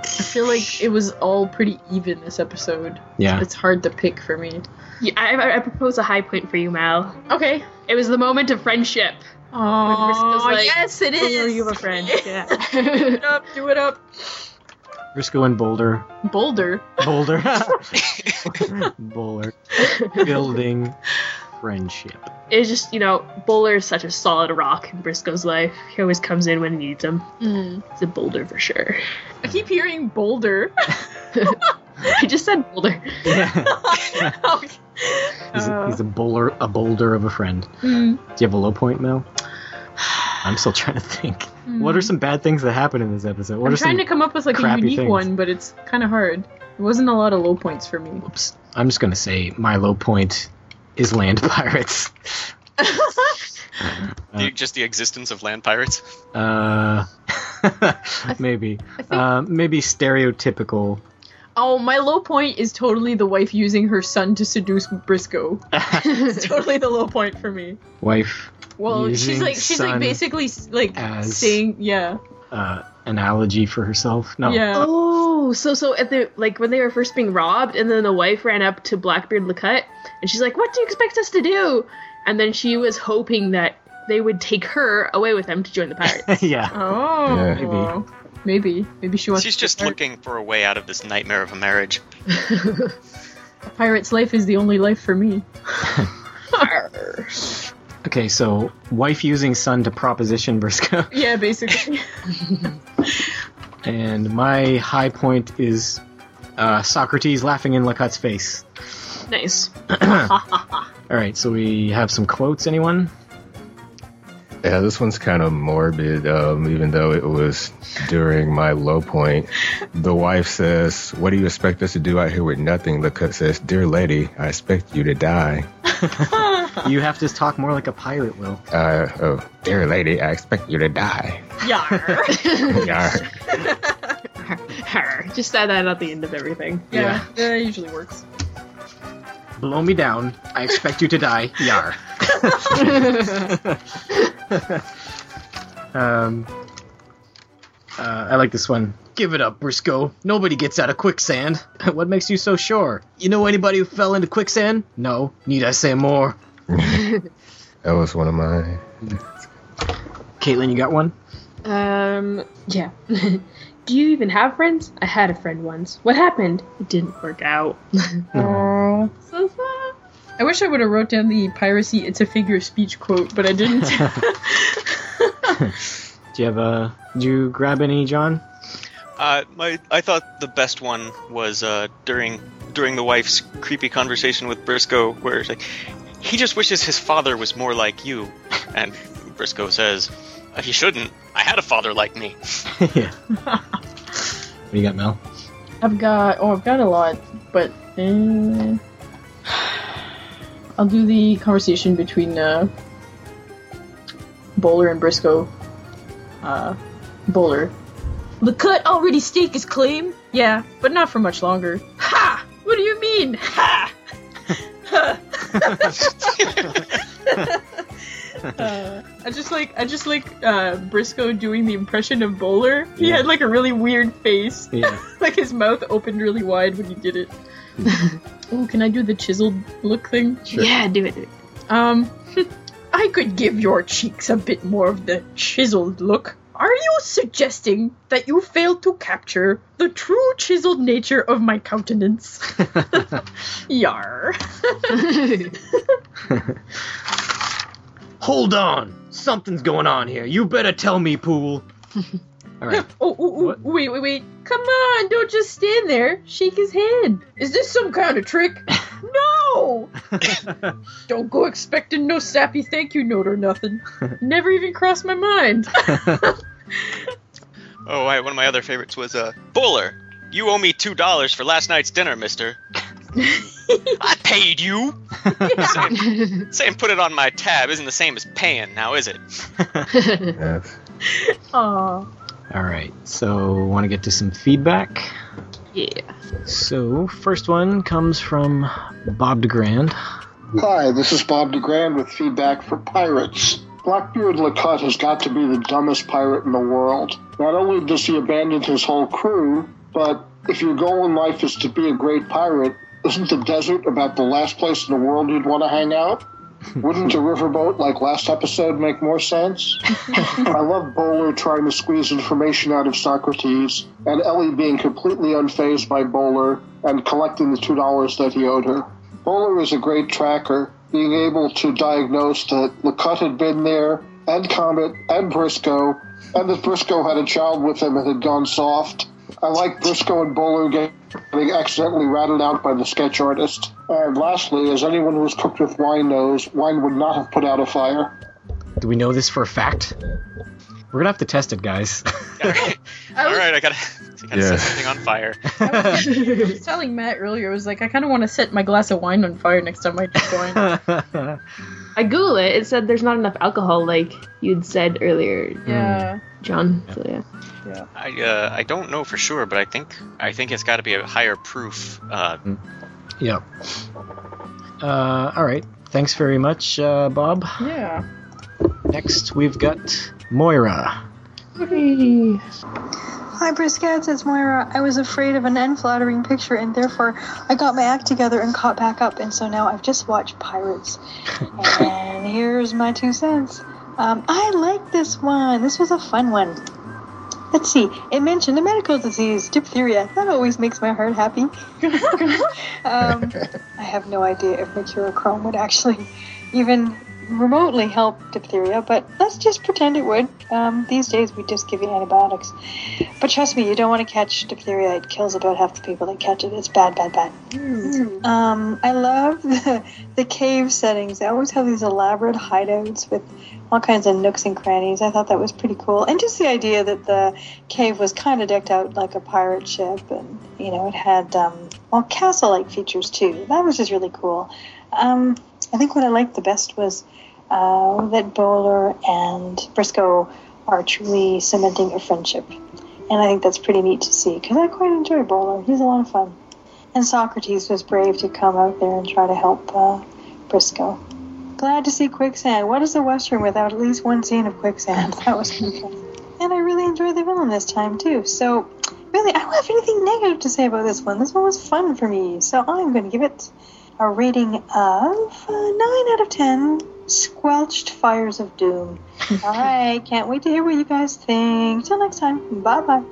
I feel like it was all pretty even this episode. yeah. It's hard to pick for me. yeah I, I, I propose a high point for you mal Okay. it was the moment of friendship Brisco's Oh, like, yes, it is. "Oh, is. you have a friend yeah do it up, do it up. Brisco and Boulder. Boulder. Boulder. Boulder. Building friendship. it's just you know Boulder is such a solid rock in Brisco's life he always comes in when he needs him Mm. it's a boulder for sure I keep hearing Boulder. I just said boulder Yeah. Okay. he's, a, Uh, he's a bowler, a boulder of a friend. mm, Do you have a low point, Mel? I'm still trying to think. What are some bad things that happen in this episode? What. I'm are trying some? to come up with like a unique things? one, but it's kind of hard. It wasn't a lot of low points for me. Whoops. I'm just gonna say my low point is land pirates. The- just the existence of land pirates. Uh, maybe. think- Um, maybe stereotypical. Oh, my low point is totally the wife using her son to seduce Brisco. It's totally the low point for me. wife Well, she's like she's like basically like as- saying yeah uh, analogy for herself. No. yeah Oh, so so at the like when they were first being robbed, and then the wife ran up to Blackbeard Lecut, and she's like, "What do you expect us to do?" And then she was hoping that they would take her away with them to join the pirates. yeah. oh Yeah. Maybe. Maybe maybe she wants She's to just start- looking for a way out of this nightmare of a marriage. a pirate's life is the only life for me. Okay, so wife using son to proposition Brisco, Yeah, basically. and my high point is uh, Socrates laughing in Lacutte's face. nice. All right, so we have some quotes. Anyone? Yeah, this one's kind of morbid, um, even though it was during my low point. The wife says, What do you expect us to do out here with nothing? The cook says, Dear lady, I expect you to die. You have to talk more like a pirate, Will. Uh, oh, dear lady, I expect you to die. Yar. Yar. Just add that at the end of everything. yeah, that usually works. Blow me down. I expect you to die. Yar. um, uh, I like this one. Give it up, Brisco. Nobody gets out of quicksand. what makes you so sure? You know anybody who fell into quicksand? No. Need I say more? That was one of my. Caitlin, you got one? Um, yeah. Do you even have friends? I had a friend once. What happened? It didn't work out. Oh. so sad. I wish I would have wrote down the piracy it's a figure of speech quote, but I didn't. Do you have a? Did you grab any, John? Uh, my I thought the best one was uh, during during the wife's creepy conversation with Brisco, where it's like he just wishes his father was more like you, and Brisco says he shouldn't. I had a father like me. yeah. what do you got, Mel? I've got oh I've got a lot, but uh, I'll do the conversation between uh, Bowler and Brisco. Uh, Bowler. The cut already staked his claim. Yeah, but not for much longer. Ha! What do you mean? Ha! uh, I just like I just like uh, Brisco doing the impression of Bowler. He Yeah. had like a really weird face. Yeah. like his mouth opened really wide when he did it. oh, can I do the chiseled look thing? Sure. Yeah, do it. Do it. Um, I could give your cheeks a bit more of the chiseled look. Are you suggesting that you failed to capture the true chiseled nature of my countenance? Yar. Hold on! Something's going on here. You better tell me, Pool. All right. Oh, oh, oh, wait, wait, wait. Come on, don't just stand there. Shake his hand. Is this some kind of trick? no! Don't go expecting no sappy thank you note or nothing. Never even crossed my mind. Oh, right, one of my other favorites was uh, Bowler. You owe me two dollars for last night's dinner, Mister. I paid you. saying, saying put it on my tab isn't the same as paying, now is it? Yes. Aw. All right. So, want to get to some feedback? yeah. So, first one comes from Bob DeGrand. Hi, this is Bob DeGrand with feedback for pirates. Blackbeard Lecut has got to be the dumbest pirate in the world. Not only does he abandon his whole crew, but if your goal in life is to be a great pirate, isn't the desert about the last place in the world you'd want to hang out? Wouldn't a riverboat like last episode make more sense? I love Bowler trying to squeeze information out of Socrates, and Ellie being completely unfazed by Bowler and collecting the two dollars that he owed her. Bowler is a great tracker, being able to diagnose that Lecut had been there, and Comet, and Brisco, and that Brisco had a child with him and had gone soft. I like Brisco and Bowler getting accidentally ratted out by the sketch artist. And lastly, as anyone who's cooked with wine knows, wine would not have put out a fire. Do we know this for a fact? We're gonna have to test it, guys. All right, I I gotta, I gotta Yeah. set something on fire. I was telling Matt earlier, I was like, I kind of want to set my glass of wine on fire next time I drink wine. I Google it. It said there's not enough alcohol, like you'd said earlier, hmm. yeah. John. So yeah. I uh, I don't know for sure, but I think I think it's got to be a higher proof. Uh, yep. Uh, all right. Thanks very much, uh, Bob. Yeah. Next, we've got Moira. Hi, Briskettes, it's Moira. I was afraid of an unflattering picture, and therefore I got my act together and caught back up, and so now I've just watched Pirates. and here's my two cents. Um, I like this one. This was a fun one. Let's see. It mentioned a medical disease, diphtheria. That always makes my heart happy. um, I have no idea if mercurochrome would actually even remotely help diphtheria, but let's just pretend it would. Um, these days, we just give you antibiotics. But trust me, you don't want to catch diphtheria. It kills about half the people that catch it. It's bad, bad, bad. Um, I love the, the cave settings. They always have these elaborate hideouts with all kinds of nooks and crannies. I thought that was pretty cool. And just the idea that the cave was kind of decked out like a pirate ship, and you know, it had um, well castle-like features too. That was just really cool. Um, I think what I liked the best was uh, that Bowler and Brisco are truly cementing a friendship. And I think that's pretty neat to see because I quite enjoy Bowler. He's a lot of fun. And Socrates was brave to come out there and try to help uh, Briscoe. Glad to see quicksand. What is a western without at least one scene of quicksand? That was fun. And I really enjoyed the villain this time too. So really, I don't have anything negative to say about this one. This one was fun for me. So I'm going to give it a rating of uh, 9 out of 10 squelched fires of doom. All right, can't wait to hear what you guys think. Till next time, bye bye.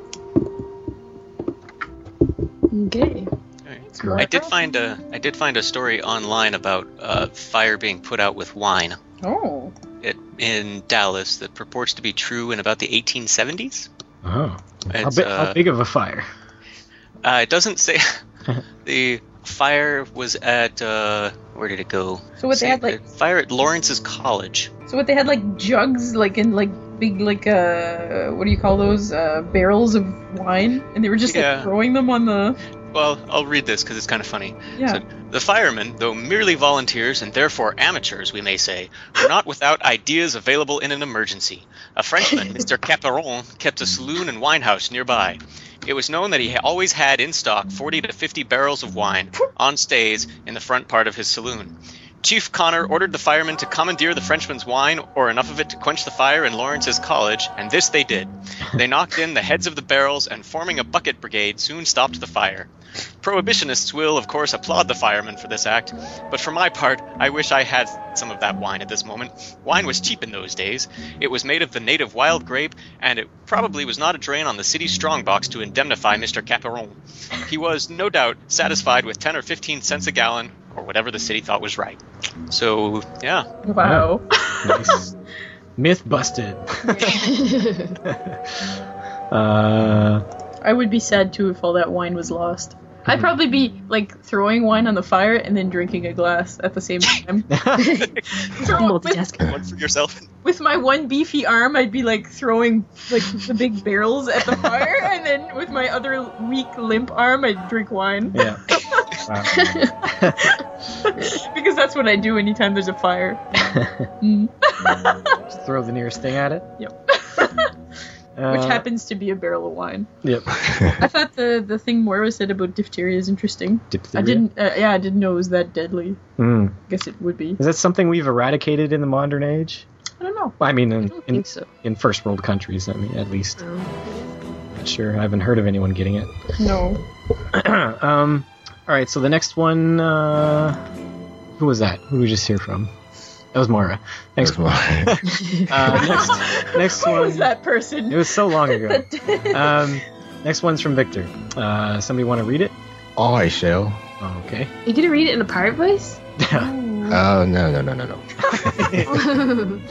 Okay. I did find a I did find a story online about uh, fire being put out with wine Oh. it, in Dallas that purports to be true in about the 1870s. Oh, how, It's, bi- uh, how big of a fire? Uh, it doesn't say. the fire was at uh, where did it go? So what they had like fire at Lawrence's college. so what they had like jugs like in like big like uh what do you call those uh barrels of wine and they were just Yeah. like throwing them on the Well, I'll read this because it's kind of funny. yeah. So, the firemen, though merely volunteers and therefore amateurs, we may say, were not without ideas available in an emergency. A Frenchman, Mr. Caperon, kept a saloon and wine house nearby. It was known that he always had in stock 40 to 50 barrels of wine on stays in the front part of his saloon. Chief Connor ordered the firemen to commandeer the Frenchman's wine or enough of it to quench the fire in Lawrence's college, and this they did. They knocked in the heads of the barrels and, forming a bucket brigade, soon stopped the fire. Prohibitionists will, of course, applaud the firemen for this act, but for my part, I wish I had some of that wine at this moment. Wine was cheap in those days. It was made of the native wild grape, and it probably was not a drain on the city's strongbox to indemnify Mr. Caperon. He was, no doubt, satisfied with 10 or 15 cents a gallon, or whatever the city thought was right. So, yeah. Wow. Nice. Myth busted. uh, I would be sad too if all that wine was lost. I'd probably be like throwing wine on the fire and then drinking a glass at the same time. Throw- with, Multitasking. One for yourself. with my one beefy arm, I'd be like throwing like the big barrels at the fire, and then with my other weak limp arm, I'd drink wine yeah. Because that's what I do anytime there's a fire. Mm. Just throw the nearest thing at it. Yep. Uh, Which happens to be a barrel of wine. Yep. I thought the the thing Moira said about diphtheria is interesting. Diphtheria. I didn't. Uh, yeah, I didn't know it was that deadly. Hmm. I guess it would be. Is that something we've eradicated in the modern age? I don't know. I mean, I in, don't in, think so. in first world countries, I mean, at least. Um, Not sure. I haven't heard of anyone getting it. No. um, all right. So the next one, uh, who was that? Who did we just hear from? That was Moira. Next That's one. Uh, next, next Who one. was that person? It was so long ago. Um, next one's from Victor. Uh, somebody want to read it? I shall. Oh, okay. you gonna read it in a pirate voice? Oh no no no no no.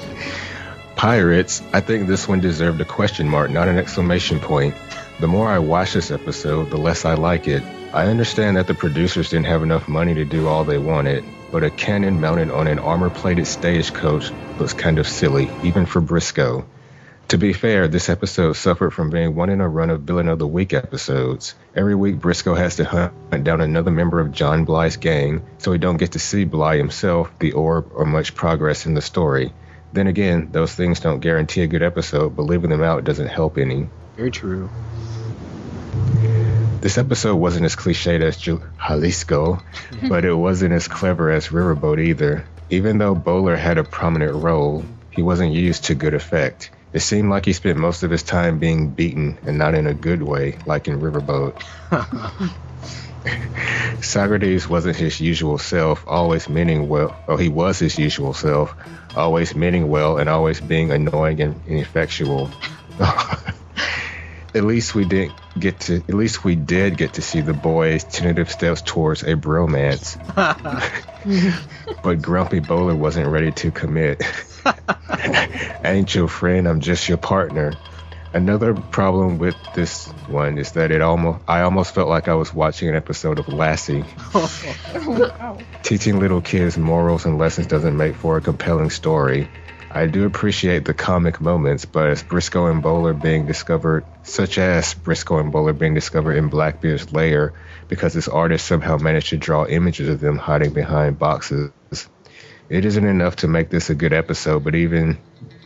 Pirates. I think this one deserved a question mark, not an exclamation point. The more I watch this episode, the less I like it. I understand that the producers didn't have enough money to do all they wanted, but a cannon mounted on an armor-plated stagecoach looks kind of silly, even for Brisco. To be fair, this episode suffered from being one in a run of Villain of the Week episodes. Every week, Brisco has to hunt down another member of John Bly's gang, so we don't get to see Bly himself, the orb, or much progress in the story. Then again, those things don't guarantee a good episode, but leaving them out doesn't help any. Very true. This episode wasn't as cliched as Jalisco, but it wasn't as clever as Riverboat either. Even though Bowler had a prominent role, he wasn't used to good effect. It seemed like he spent most of his time being beaten, and not in a good way, like in Riverboat. Socrates wasn't his usual self, always meaning well. Oh, he was his usual self, always meaning well and always being annoying and ineffectual. at least we didn't get to. At least we did get to see the boys' tentative steps towards a bromance. but Grumpy Bowler wasn't ready to commit. I ain't your friend. I'm just your partner. Another problem with this one is that it almost I almost felt like I was watching an episode of Lassie. Teaching little kids morals and lessons doesn't make for a compelling story. I do appreciate the comic moments, but as Brisco and Bowler being discovered, such as Brisco and Bowler being discovered in Blackbeard's lair, because this artist somehow managed to draw images of them hiding behind boxes. It isn't enough to make this a good episode, but even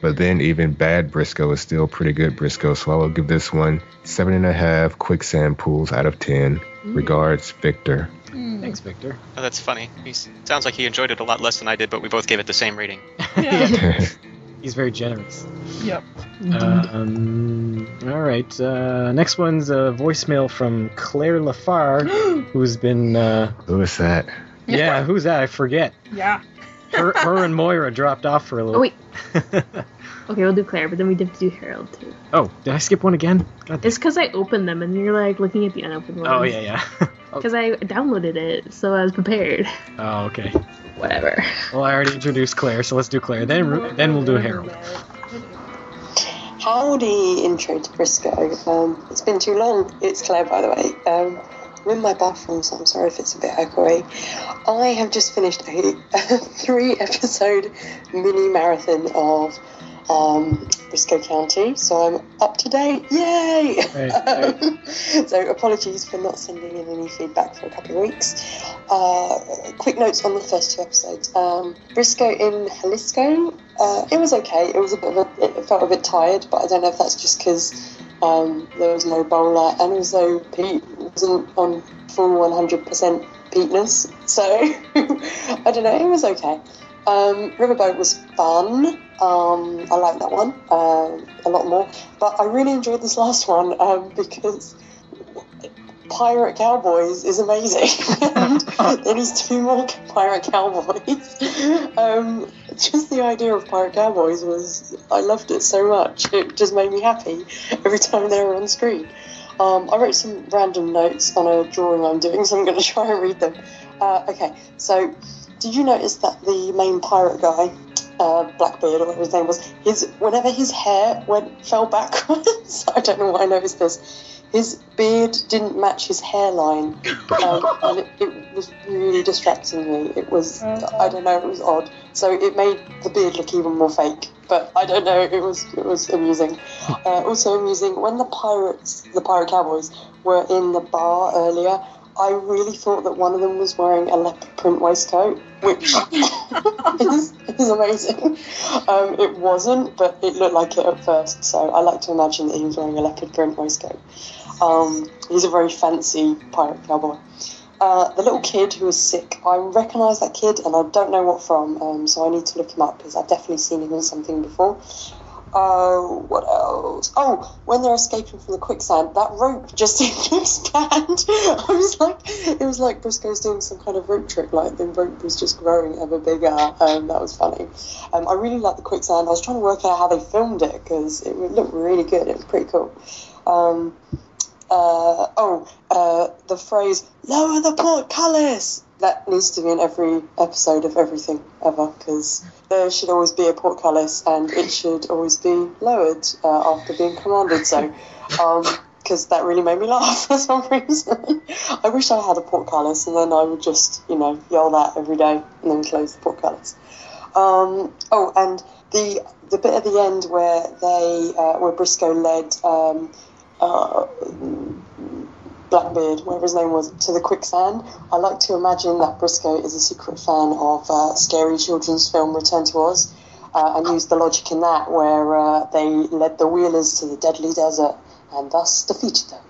but then even bad Brisco is still pretty good Brisco, so I will give this one seven and a half quicksand pools out of ten. Regards, Victor. Thanks, Victor. Oh, that's funny. He sounds like he enjoyed it a lot less than I did, but we both gave it the same rating. Yeah. He's very generous. yep. Um, all right. Uh, next one's a voicemail from Claire Lafarge, who's been. Uh, Who is that? yeah, who's that? I forget. Yeah. Her, her and Moira dropped off for a little. Oh wait. Okay, we'll do Claire, but then we have to do Harold too. oh, did I skip one again? God. It's because I opened them and you're like looking at the unopened ones. Oh yeah, yeah. Because I downloaded it, so I was prepared. oh okay. Whatever. Well, I already introduced Claire, so let's do Claire. Then then we'll do Harold. howdy intro to Brisco. Um, it's been too long. It's Claire, by the way. Um, I'm in my bathroom, so I'm sorry if it's a bit echoey. I have just finished a, a three episode mini marathon of um, Brisco County, so I'm up to date. Yay! Right, right. Um, so apologies for not sending in any feedback for a couple of weeks. Uh, quick notes on the first two episodes. Um, Brisco in Jalisco. Uh, it was okay. It was a bit of a, it felt a bit tired, but I don't know if that's just because um, there was no Bowler, and also Pete wasn't on full 100% Peteness. So I don't know. It was okay. Um, Riverboat was fun. Um, I like that one uh, a lot more. But I really enjoyed this last one um, because Pirate Cowboys is amazing. and there needs to be more Pirate Cowboys. Um, just the idea of Pirate Cowboys was, I loved it so much. It just made me happy every time they were on screen. Um, I wrote some random notes on a drawing I'm doing, so I'm going to try and read them. Uh, okay, so did you notice that the main pirate guy, uh, Blackbeard or whatever his name was, his whenever his hair went fell backwards, I don't know why I noticed this. His beard didn't match his hairline, um, and it, it was really distracting me. It was, I don't know, it was odd. So it made the beard look even more fake. But I don't know, it was it was amusing. Uh, also amusing when the pirates, the pirate cowboys, were in the bar earlier. I really thought that one of them was wearing a leopard print waistcoat, which is, is amazing. Um, it wasn't, but it looked like it at first, so I like to imagine that he was wearing a leopard print waistcoat. Um, he's a very fancy pirate cowboy. Uh, the little kid who was sick, I recognise that kid and I don't know what from, um, so I need to look him up because I've definitely seen him in something before. Oh, what else? Oh, when they're escaping from the quicksand, that rope just to expand. I was like, it was like Brisco's doing some kind of rope trick, like the rope was just growing ever bigger. Um, that was funny. Um, I really liked the quicksand. I was trying to work out how they filmed it because it looked really good. It was pretty cool. Um, uh, oh, uh, the phrase "lower the portcullis." That needs to be in every episode of everything ever because there should always be a portcullis and it should always be lowered uh, after being commanded so. Because that really made me laugh for some reason. I wish I had a portcullis and then I would just, you know, yell that every day and then close the portcullis. Um, oh, and the the bit at the end where they uh, where Brisco led um, uh, Blackbeard, whatever his name was, to the quicksand. I like to imagine that Brisco is a secret fan of uh, scary children's film Return to Oz, uh, and used the logic in that where uh, they led the Wheelers to the deadly desert and thus defeated them.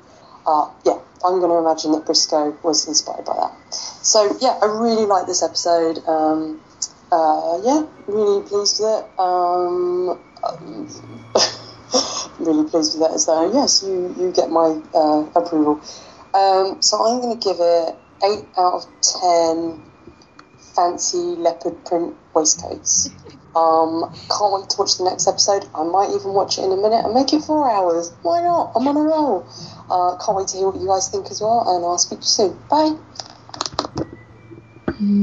Uh, yeah, I'm going to imagine that Brisco was inspired by that. So yeah, I really like this episode. Um, uh, yeah, really pleased with it. Um, really pleased with that. So yes, you you get my uh, approval. Um, so I'm going to give it eight out of ten fancy leopard print waistcoats. Um, can't wait to watch the next episode. I might even watch it in a minute and make it four hours. Why not? I'm on a roll. Uh, can't wait to hear what you guys think as well, and I'll speak to you soon. Bye.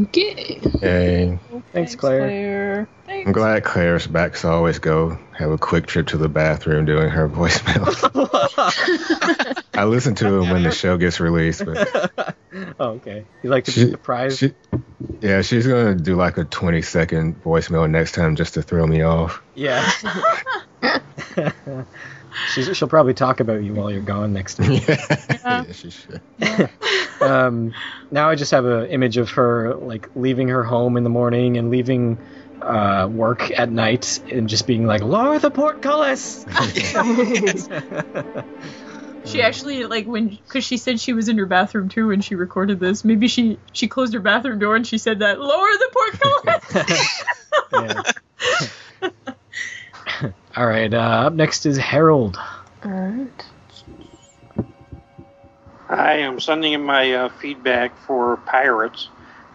Okay. Yay. Thanks, Claire. I'm glad Claire's back, so I always go have a quick trip to the bathroom doing her voicemails. I listen to them when the show gets released, but oh, okay. You like to She- be surprised? she, yeah, she's gonna do like a 20 second voicemail next time just to throw me off. Yeah. She's, she'll probably talk about you while you're gone next week. yeah, she should. um, now I just have an image of her like leaving her home in the morning and leaving uh, work at night and just being like, lower the portcullis. She actually like when because she said she was in her bathroom too when she recorded this. Maybe she she closed her bathroom door and she said that lower the portcullis. All right. Uh, up next is Harold. Alright. I'm sending in my uh, feedback for Pirates.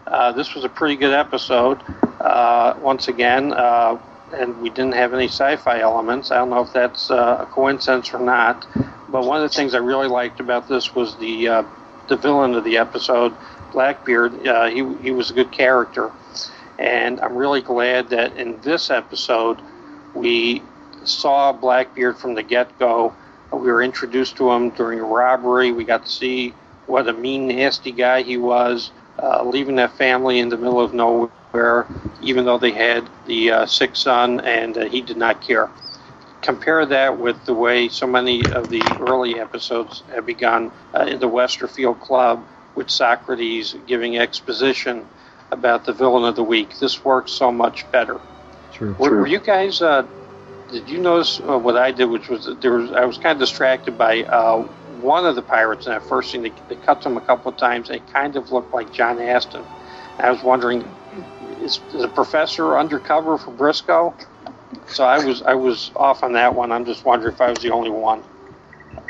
Uh, this was a pretty good episode, uh, once again, uh, and we didn't have any sci fi elements. I don't know if that's uh, a coincidence or not, but one of the things I really liked about this was the, uh, the villain of the episode, Blackbeard. Uh, he, he was a good character, and I'm really glad that in this episode we saw Blackbeard from the get go. We were introduced to him during a robbery. We got to see what a mean, nasty guy he was, uh, leaving that family in the middle of nowhere, even though they had the uh, sick son, and uh, he did not care. Compare that with the way so many of the early episodes have begun uh, in the Westerfield Club with Socrates giving exposition about the villain of the week. This works so much better. True. Were, were you guys? Uh, did you notice uh, what I did? Which was there was I was kind of distracted by uh, one of the pirates in that first scene. They, they cut to him a couple of times. They kind of looked like John Astin. I was wondering, is, is the professor undercover for Brisco? So I was I was off on that one. I'm just wondering if I was the only one.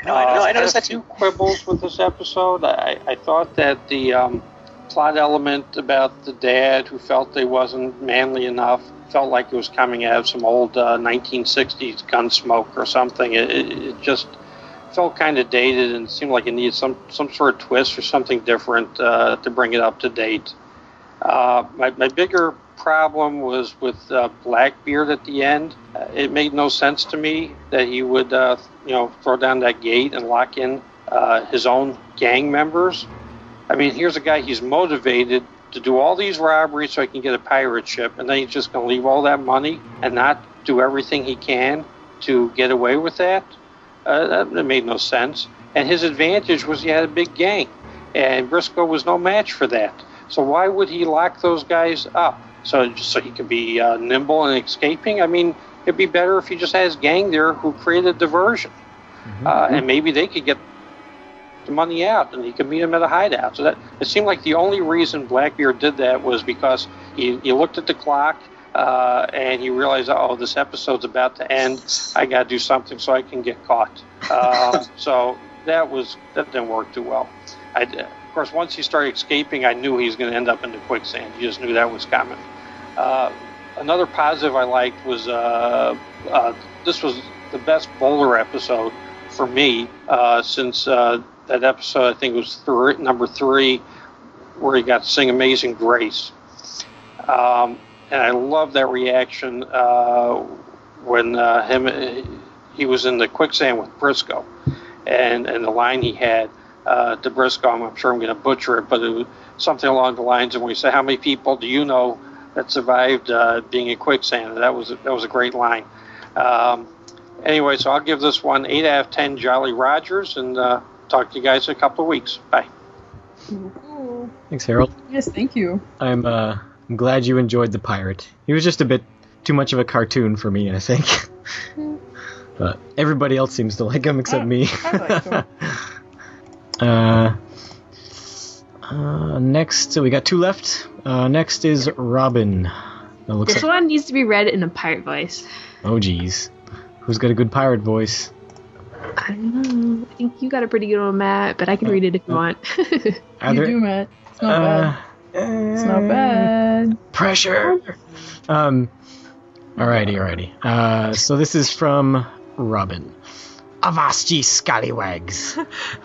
No, I, Uh, noticed- I had noticed a that too. quibbles with this episode. I, I thought that the um, plot element about the dad who felt they wasn't manly enough felt like it was coming out of some old uh, 1960s Gunsmoke or something. It, it, it just felt kind of dated and seemed like it needed some some sort of twist or something different uh, to bring it up to date. Uh, my, my bigger problem was with uh, Blackbeard at the end. Uh, it made no sense to me that he would, uh, you know, throw down that gate and lock in uh, his own gang members. I mean, here's a guy he's motivated to do all these robberies so he can get a pirate ship, and then he's just going to leave all that money and not do everything he can to get away with that. That, that made no sense. And his advantage was he had a big gang, and Brisco was no match for that. So why would he lock those guys up? So just so he could be uh, nimble and escaping. I mean, it'd be better if he just had his gang there who created diversion, uh, and maybe they could get the money out, and he could meet him at a hideout. So that it seemed like the only reason Blackbeard did that was because he, he looked at the clock. Uh, and he realized, oh, this episode's about to end. I got to do something so I can get caught. Um, so that was that didn't work too well. I, of course, once he started escaping, I knew he was going to end up in the quicksand. You just knew that was coming. Uh, another positive I liked was uh, uh, this was the best Bowler episode for me uh, since uh, that episode. I think was number three, where he got to sing "Amazing Grace." Um, and I love that reaction uh, when him he was in the quicksand with Brisco, and and the line he had uh, to Brisco. I'm, I'm sure I'm going to butcher it, but it was something along the lines of when he said, "How many people do you know that survived uh, being in quicksand?" That was that was a great line. Um, anyway, so I'll give this one eight out of ten Jolly Rogers, and uh, talk to you guys in a couple of weeks. Bye. Thanks, Harold. Yes, thank you. I'm uh, I'm glad you enjoyed the pirate. He was just a bit too much of a cartoon for me, I think. but everybody else seems to like him except I- me. I like him. uh, uh, next, so we got two left. Uh, next is Robin. That looks This like. one needs to be read in a pirate voice. Oh, geez. Who's got a good pirate voice? I don't know. I think you got a pretty good one, Matt, but I can read it if you want. You there- do, Matt. It's not uh, bad. It's not bad. Pressure. Um. Alrighty, alrighty. Uh, so this is from Robin. Avast ye scallywags!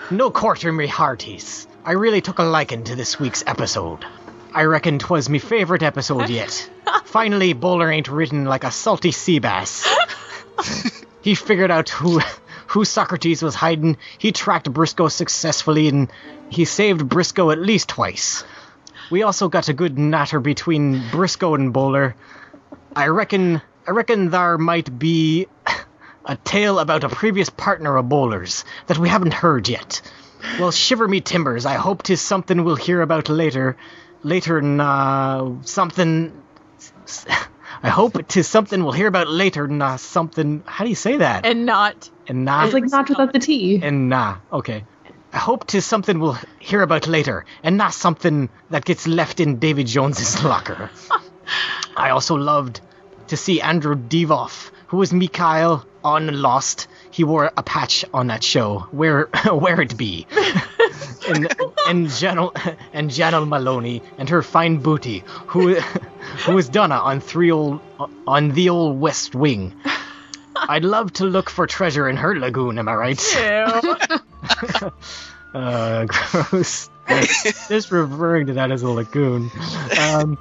no quarter me hearties. I really took a liking to this week's episode. I reckon 'twas me favourite episode yet. Finally, Bowler ain't written like a salty sea bass. he figured out who who Socrates was hiding. He tracked Brisco successfully, and he saved Brisco at least twice. We also got a good natter between Brisco and Bowler. I reckon I reckon there might be a tale about a previous partner of Bowler's that we haven't heard yet. Well, shiver me timbers, I hope 'tis something we'll hear about later. Later, nah, uh, something. I hope hope 'tis something we'll hear about later, nah, uh, something. How do you say that? And not. And nah. it's like not without the T. And nah, okay. I hope 'tis something we'll hear about later, and not something that gets left in David Jones's locker. I also loved to see Andrew Divoff, who was Mikhail on Lost. He wore a patch on that show. Where where it be? and and Janelle and Janel Moloney and her fine booty, who who was Donna on three old on the old West Wing. I'd love to look for treasure in her lagoon. Am I right? Ew. Uh, gross. Just referring to that as a lagoon. Um,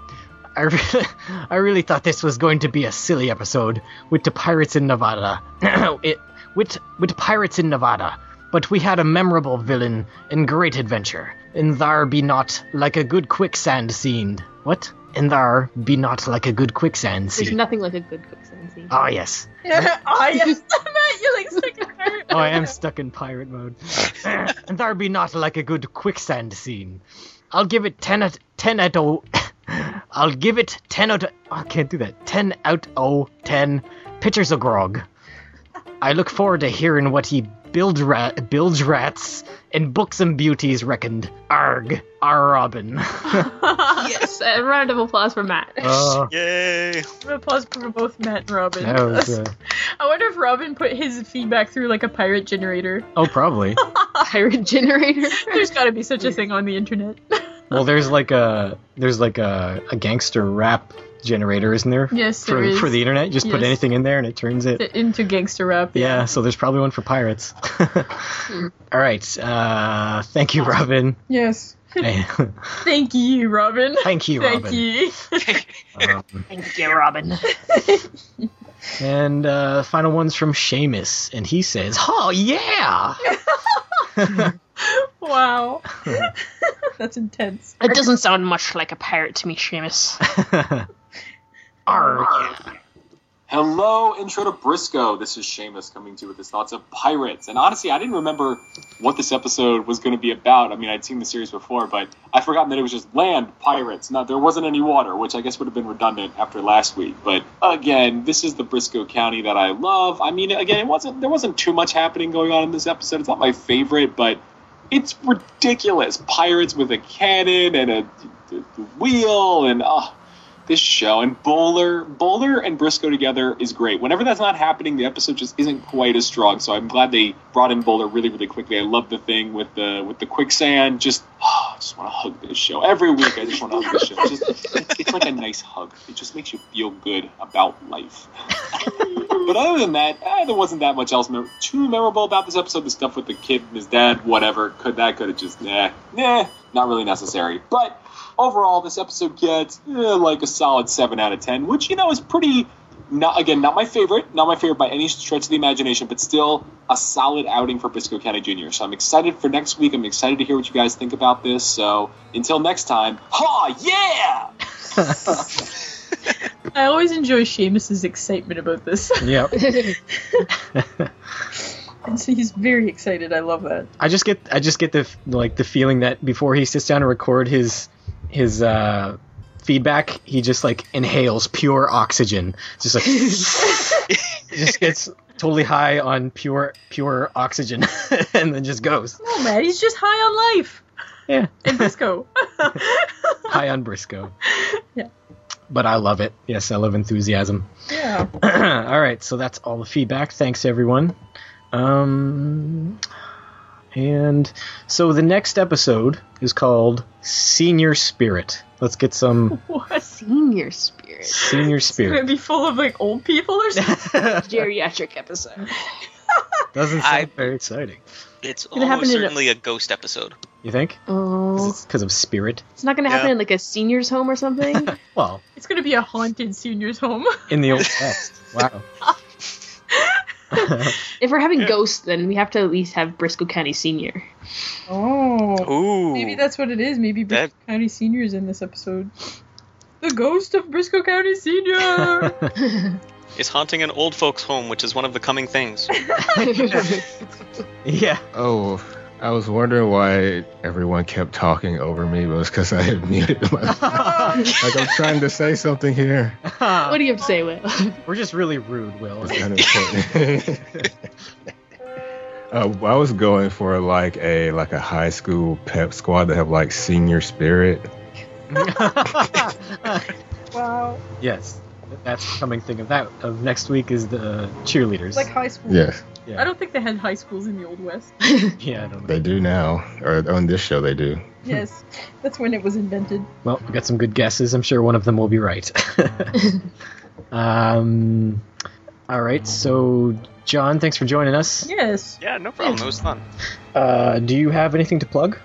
I really, I really thought this was going to be a silly episode with the pirates in Nevada. it, with with pirates in Nevada. But we had a memorable villain and great adventure. And thar be not like a good quicksand scene. What? And thar be not like a good quicksand scene. There's nothing like a good quicksand scene. Oh yes. oh yes, Matt, you like stuck in pirate. Oh, I am stuck in pirate mode. and thar be not like a good quicksand scene. I'll give it 10 out 10 at of I'll give it 10 out of I can't do that. 10 out of 10 pitchers of grog. I look forward to hearing what he builds rat builds rats and books and beauties reckoned. Arg, our Robin. yes, a round of applause for Matt. Uh, Yay! Applause for both Matt and Robin. that was, uh, I wonder if Robin put his feedback through like a pirate generator. oh, probably. Pirate generator. There's got to be such a thing on the internet. Well, there's like a there's like a, a gangster rap generator, isn't there? Yes, for there is. for the internet. You just put anything in there and it turns it. Into gangster rap. Yeah, so there's probably one for pirates. All right. Uh, thank you, Robin. Yes. Thank you, Robin. thank you, Thank Robin. you. Um, Thank you, Robin. and uh, final one's from Seamus, and he says, "Oh yeah." wow. That's intense. It doesn't sound much like a pirate to me, Seamus. Arg. Hello, intro to Brisco. This is Seamus coming to you with his thoughts of pirates. And honestly, I didn't remember what this episode was going to be about. I mean, I'd seen the series before, but I'd forgotten that it was just land pirates. Now, there wasn't any water, which I guess would have been redundant after last week. But again, this is the Brisco County that I love. I mean, again, it wasn't there wasn't too much happening going on in this episode. It's not my favorite, but it's ridiculous. Pirates with a cannon and a, a wheel and oh, this show and Bowler, Bowler and Brisco together is great. Whenever that's not happening, the episode just isn't quite as strong. So I'm glad they brought in Bowler really, really quickly. I love the thing with the with the quicksand. Just, oh, I just want to hug this show every week. I just want to hug this show. It's, just, it's, it's like a nice hug. It just makes you feel good about life. but other than that, eh, there wasn't that much else too memorable about this episode. The stuff with the kid and his dad, whatever. Could that could have just nah, nah, not really necessary. But overall, this episode gets eh, like a solid seven out of ten, which you know is pretty. Not again, not my favorite, not my favorite by any stretch of the imagination, but still a solid outing for Brisco County Jr. So I'm excited for next week. I'm excited to hear what you guys think about this. So until next time, ha yeah! I always enjoy Seamus's excitement about this. Yep. and so he's very excited. I love that. I just get I just get the like the feeling that before he sits down to record his his uh, feedback, he just like inhales pure oxygen. Just like just gets totally high on pure pure oxygen and then just goes. Oh man, he's just high on life. Yeah. In Brisco. High on Brisco. Yeah. But I love it. Yes, I love enthusiasm. yeah. all right, so that's all the feedback. Thanks everyone. Um, and so the next episode is called Senior Spirit. Let's get some What? Senior spirit. Senior It's gonna be full of like old people or something. Geriatric episode. Doesn't sound I- very exciting. It's Gonna almost in a- certainly a ghost episode. You think? Oh. Because of spirit? It's not gonna happen Yeah. in like a seniors home or something. Well, It's gonna be a haunted seniors home. in the old west. Wow. if we're having ghosts, then we have to at least have Brisco County Senior. Oh. Ooh. Maybe that's what it is. Maybe Brisco That- County Seniors in this episode. The ghost of Brisco County Senior. is haunting an old folks' home, which is one of the coming things. yeah. Oh, I was wondering why everyone kept talking over me, but it was because I had muted my like I'm trying to say something here. what do you have to say, Will? We're just really rude, Will. It's kind of uh, I was going for like a like a high school pep squad that have like senior spirit. wow. yes. That's the coming thing of that of next week is the cheerleaders. Like high school. Yes, yeah. I don't think they had high schools in the Old West. yeah, I don't know. they do now, or on this show they do. yes. That's when it was invented. Well, we got some good guesses. I'm sure one of them will be right. um, all right. So, John, thanks for joining us. Yes. Yeah, no problem. It was fun. Uh, do you have anything to plug?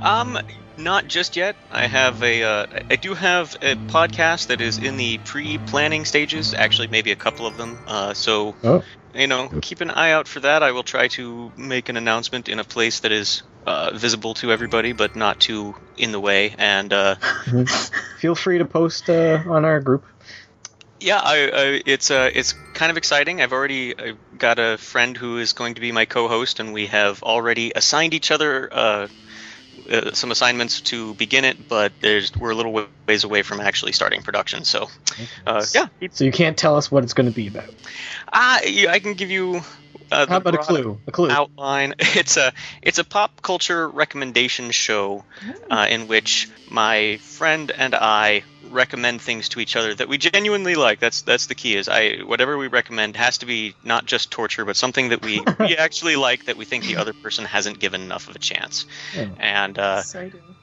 Um, Not just yet. I have a. Uh, I do have a podcast that is in the pre-planning stages. Actually, maybe a couple of them. Uh, so Oh. you know, keep an eye out for that. I will try to make an announcement in a place that is uh, visible to everybody, but not too in the way. And uh, Feel free to post uh, on our group. yeah, I, I, it's uh, it's kind of exciting. I've already uh, got a friend who is going to be my co-host, and we have already assigned each other uh, some assignments to begin it. But there's we're a little ways away from actually starting production. So, uh, yeah, So you can't tell us what it's going to be about. uh, I can give you. Uh, How about a clue? A clue. outline. It's a it's a pop culture recommendation show uh, in which my friend and I recommend things to each other that we genuinely like. That's that's the key. Is I whatever we recommend has to be not just torture, but something that we we actually like that we think the other person hasn't given enough of a chance. Oh. And uh,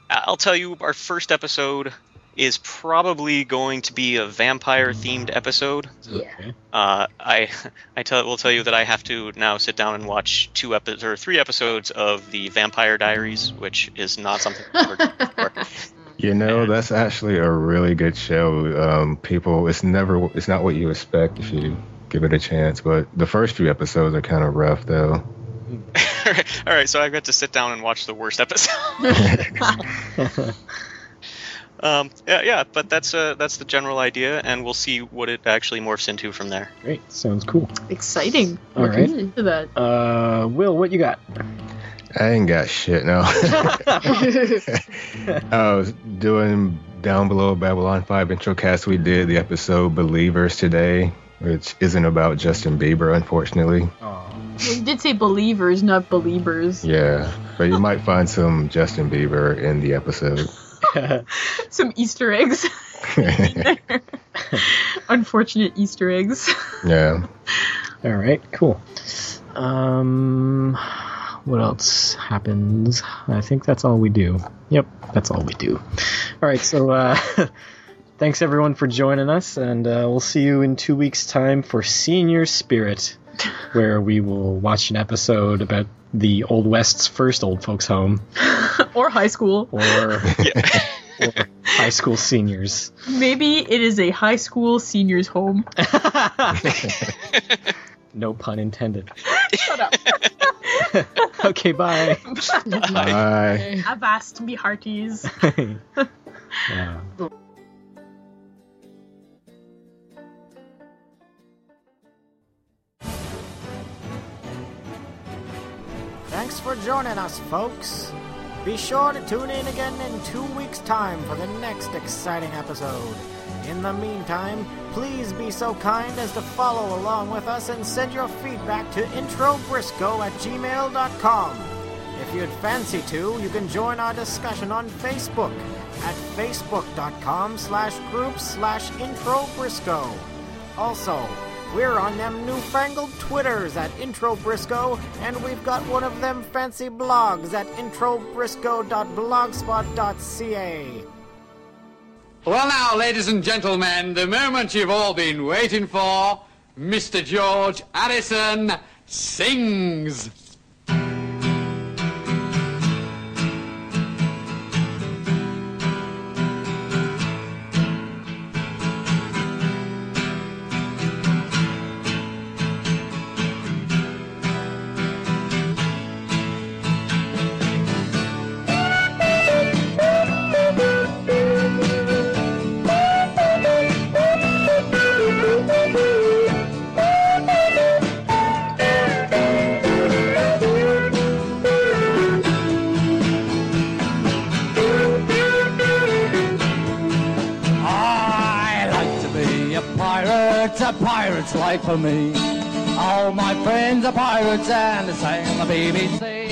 I'll tell you, our first episode is probably going to be a vampire themed episode. Okay. Uh, I I tell will tell you that I have to now sit down and watch two episodes or three episodes of the Vampire Diaries, which is not something I've ever done before. You know, that's actually a really good show. Um, people, it's never, it's not what you expect if you give it a chance. But the first few episodes are kind of rough, though. All right, so I got to sit down and watch the worst episode. um, yeah, yeah, but that's uh, that's the general idea, and we'll see what it actually morphs into from there. Great. Sounds cool. Exciting. All Looking right. into that. Uh, Will, what you got? I ain't got shit now. I was doing down below Babylon 5 intro cast. We did the episode Believers today, which isn't about Justin Bieber, unfortunately. You did say believers, not believers. Yeah, but you might find some Justin Bieber in the episode. Some Easter eggs. Unfortunate Easter eggs. Yeah. All right. Cool. Um, what else happens? I think that's all we do. Yep, that's all we do. All right. So, uh, thanks everyone for joining us, and uh, we'll see you in two weeks' time for Senior Spirit, where we will watch an episode about the Old West's first old folks' home, or high school. or, or high school seniors. Maybe it is a high school seniors home. No pun intended. Shut up. okay, bye. Bye. Avast me hearties. yeah. Thanks for joining us, folks. Be sure to tune in again in two weeks' time for the next exciting episode. In the meantime, please be so kind as to follow along with us and send your feedback to introbrisco at gmail.com. If you'd fancy to, you can join our discussion on Facebook at facebook.com slash groups slash introbrisco. Also, we're on them newfangled Twitters at Intro Brisco, and we've got one of them fancy blogs at introbrisco.blogspot.ca. Well, now, ladies and gentlemen, the moment you've all been waiting for, Mr. George Addison sings. A pirate's life for me. All my friends are pirates and they sing the BBC.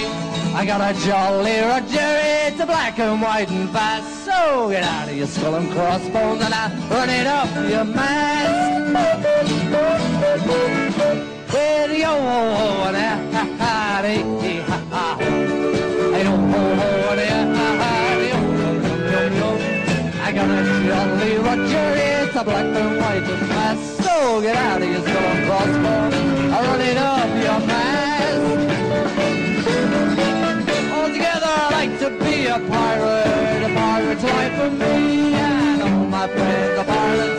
I got a jolly Roger, it's a black and white and fast. So get out of your skull and crossbones and I run it up your mast. With yo ho ho and a ha ha dee ha ha. Hey ho ho and a ha ha. I got a jolly Roger, it's a black and white and fast. So get out of your skull and crossbones, I run it up your mast. Altogether, I like to be a pirate. A pirate's life for me. And all my friends are pirates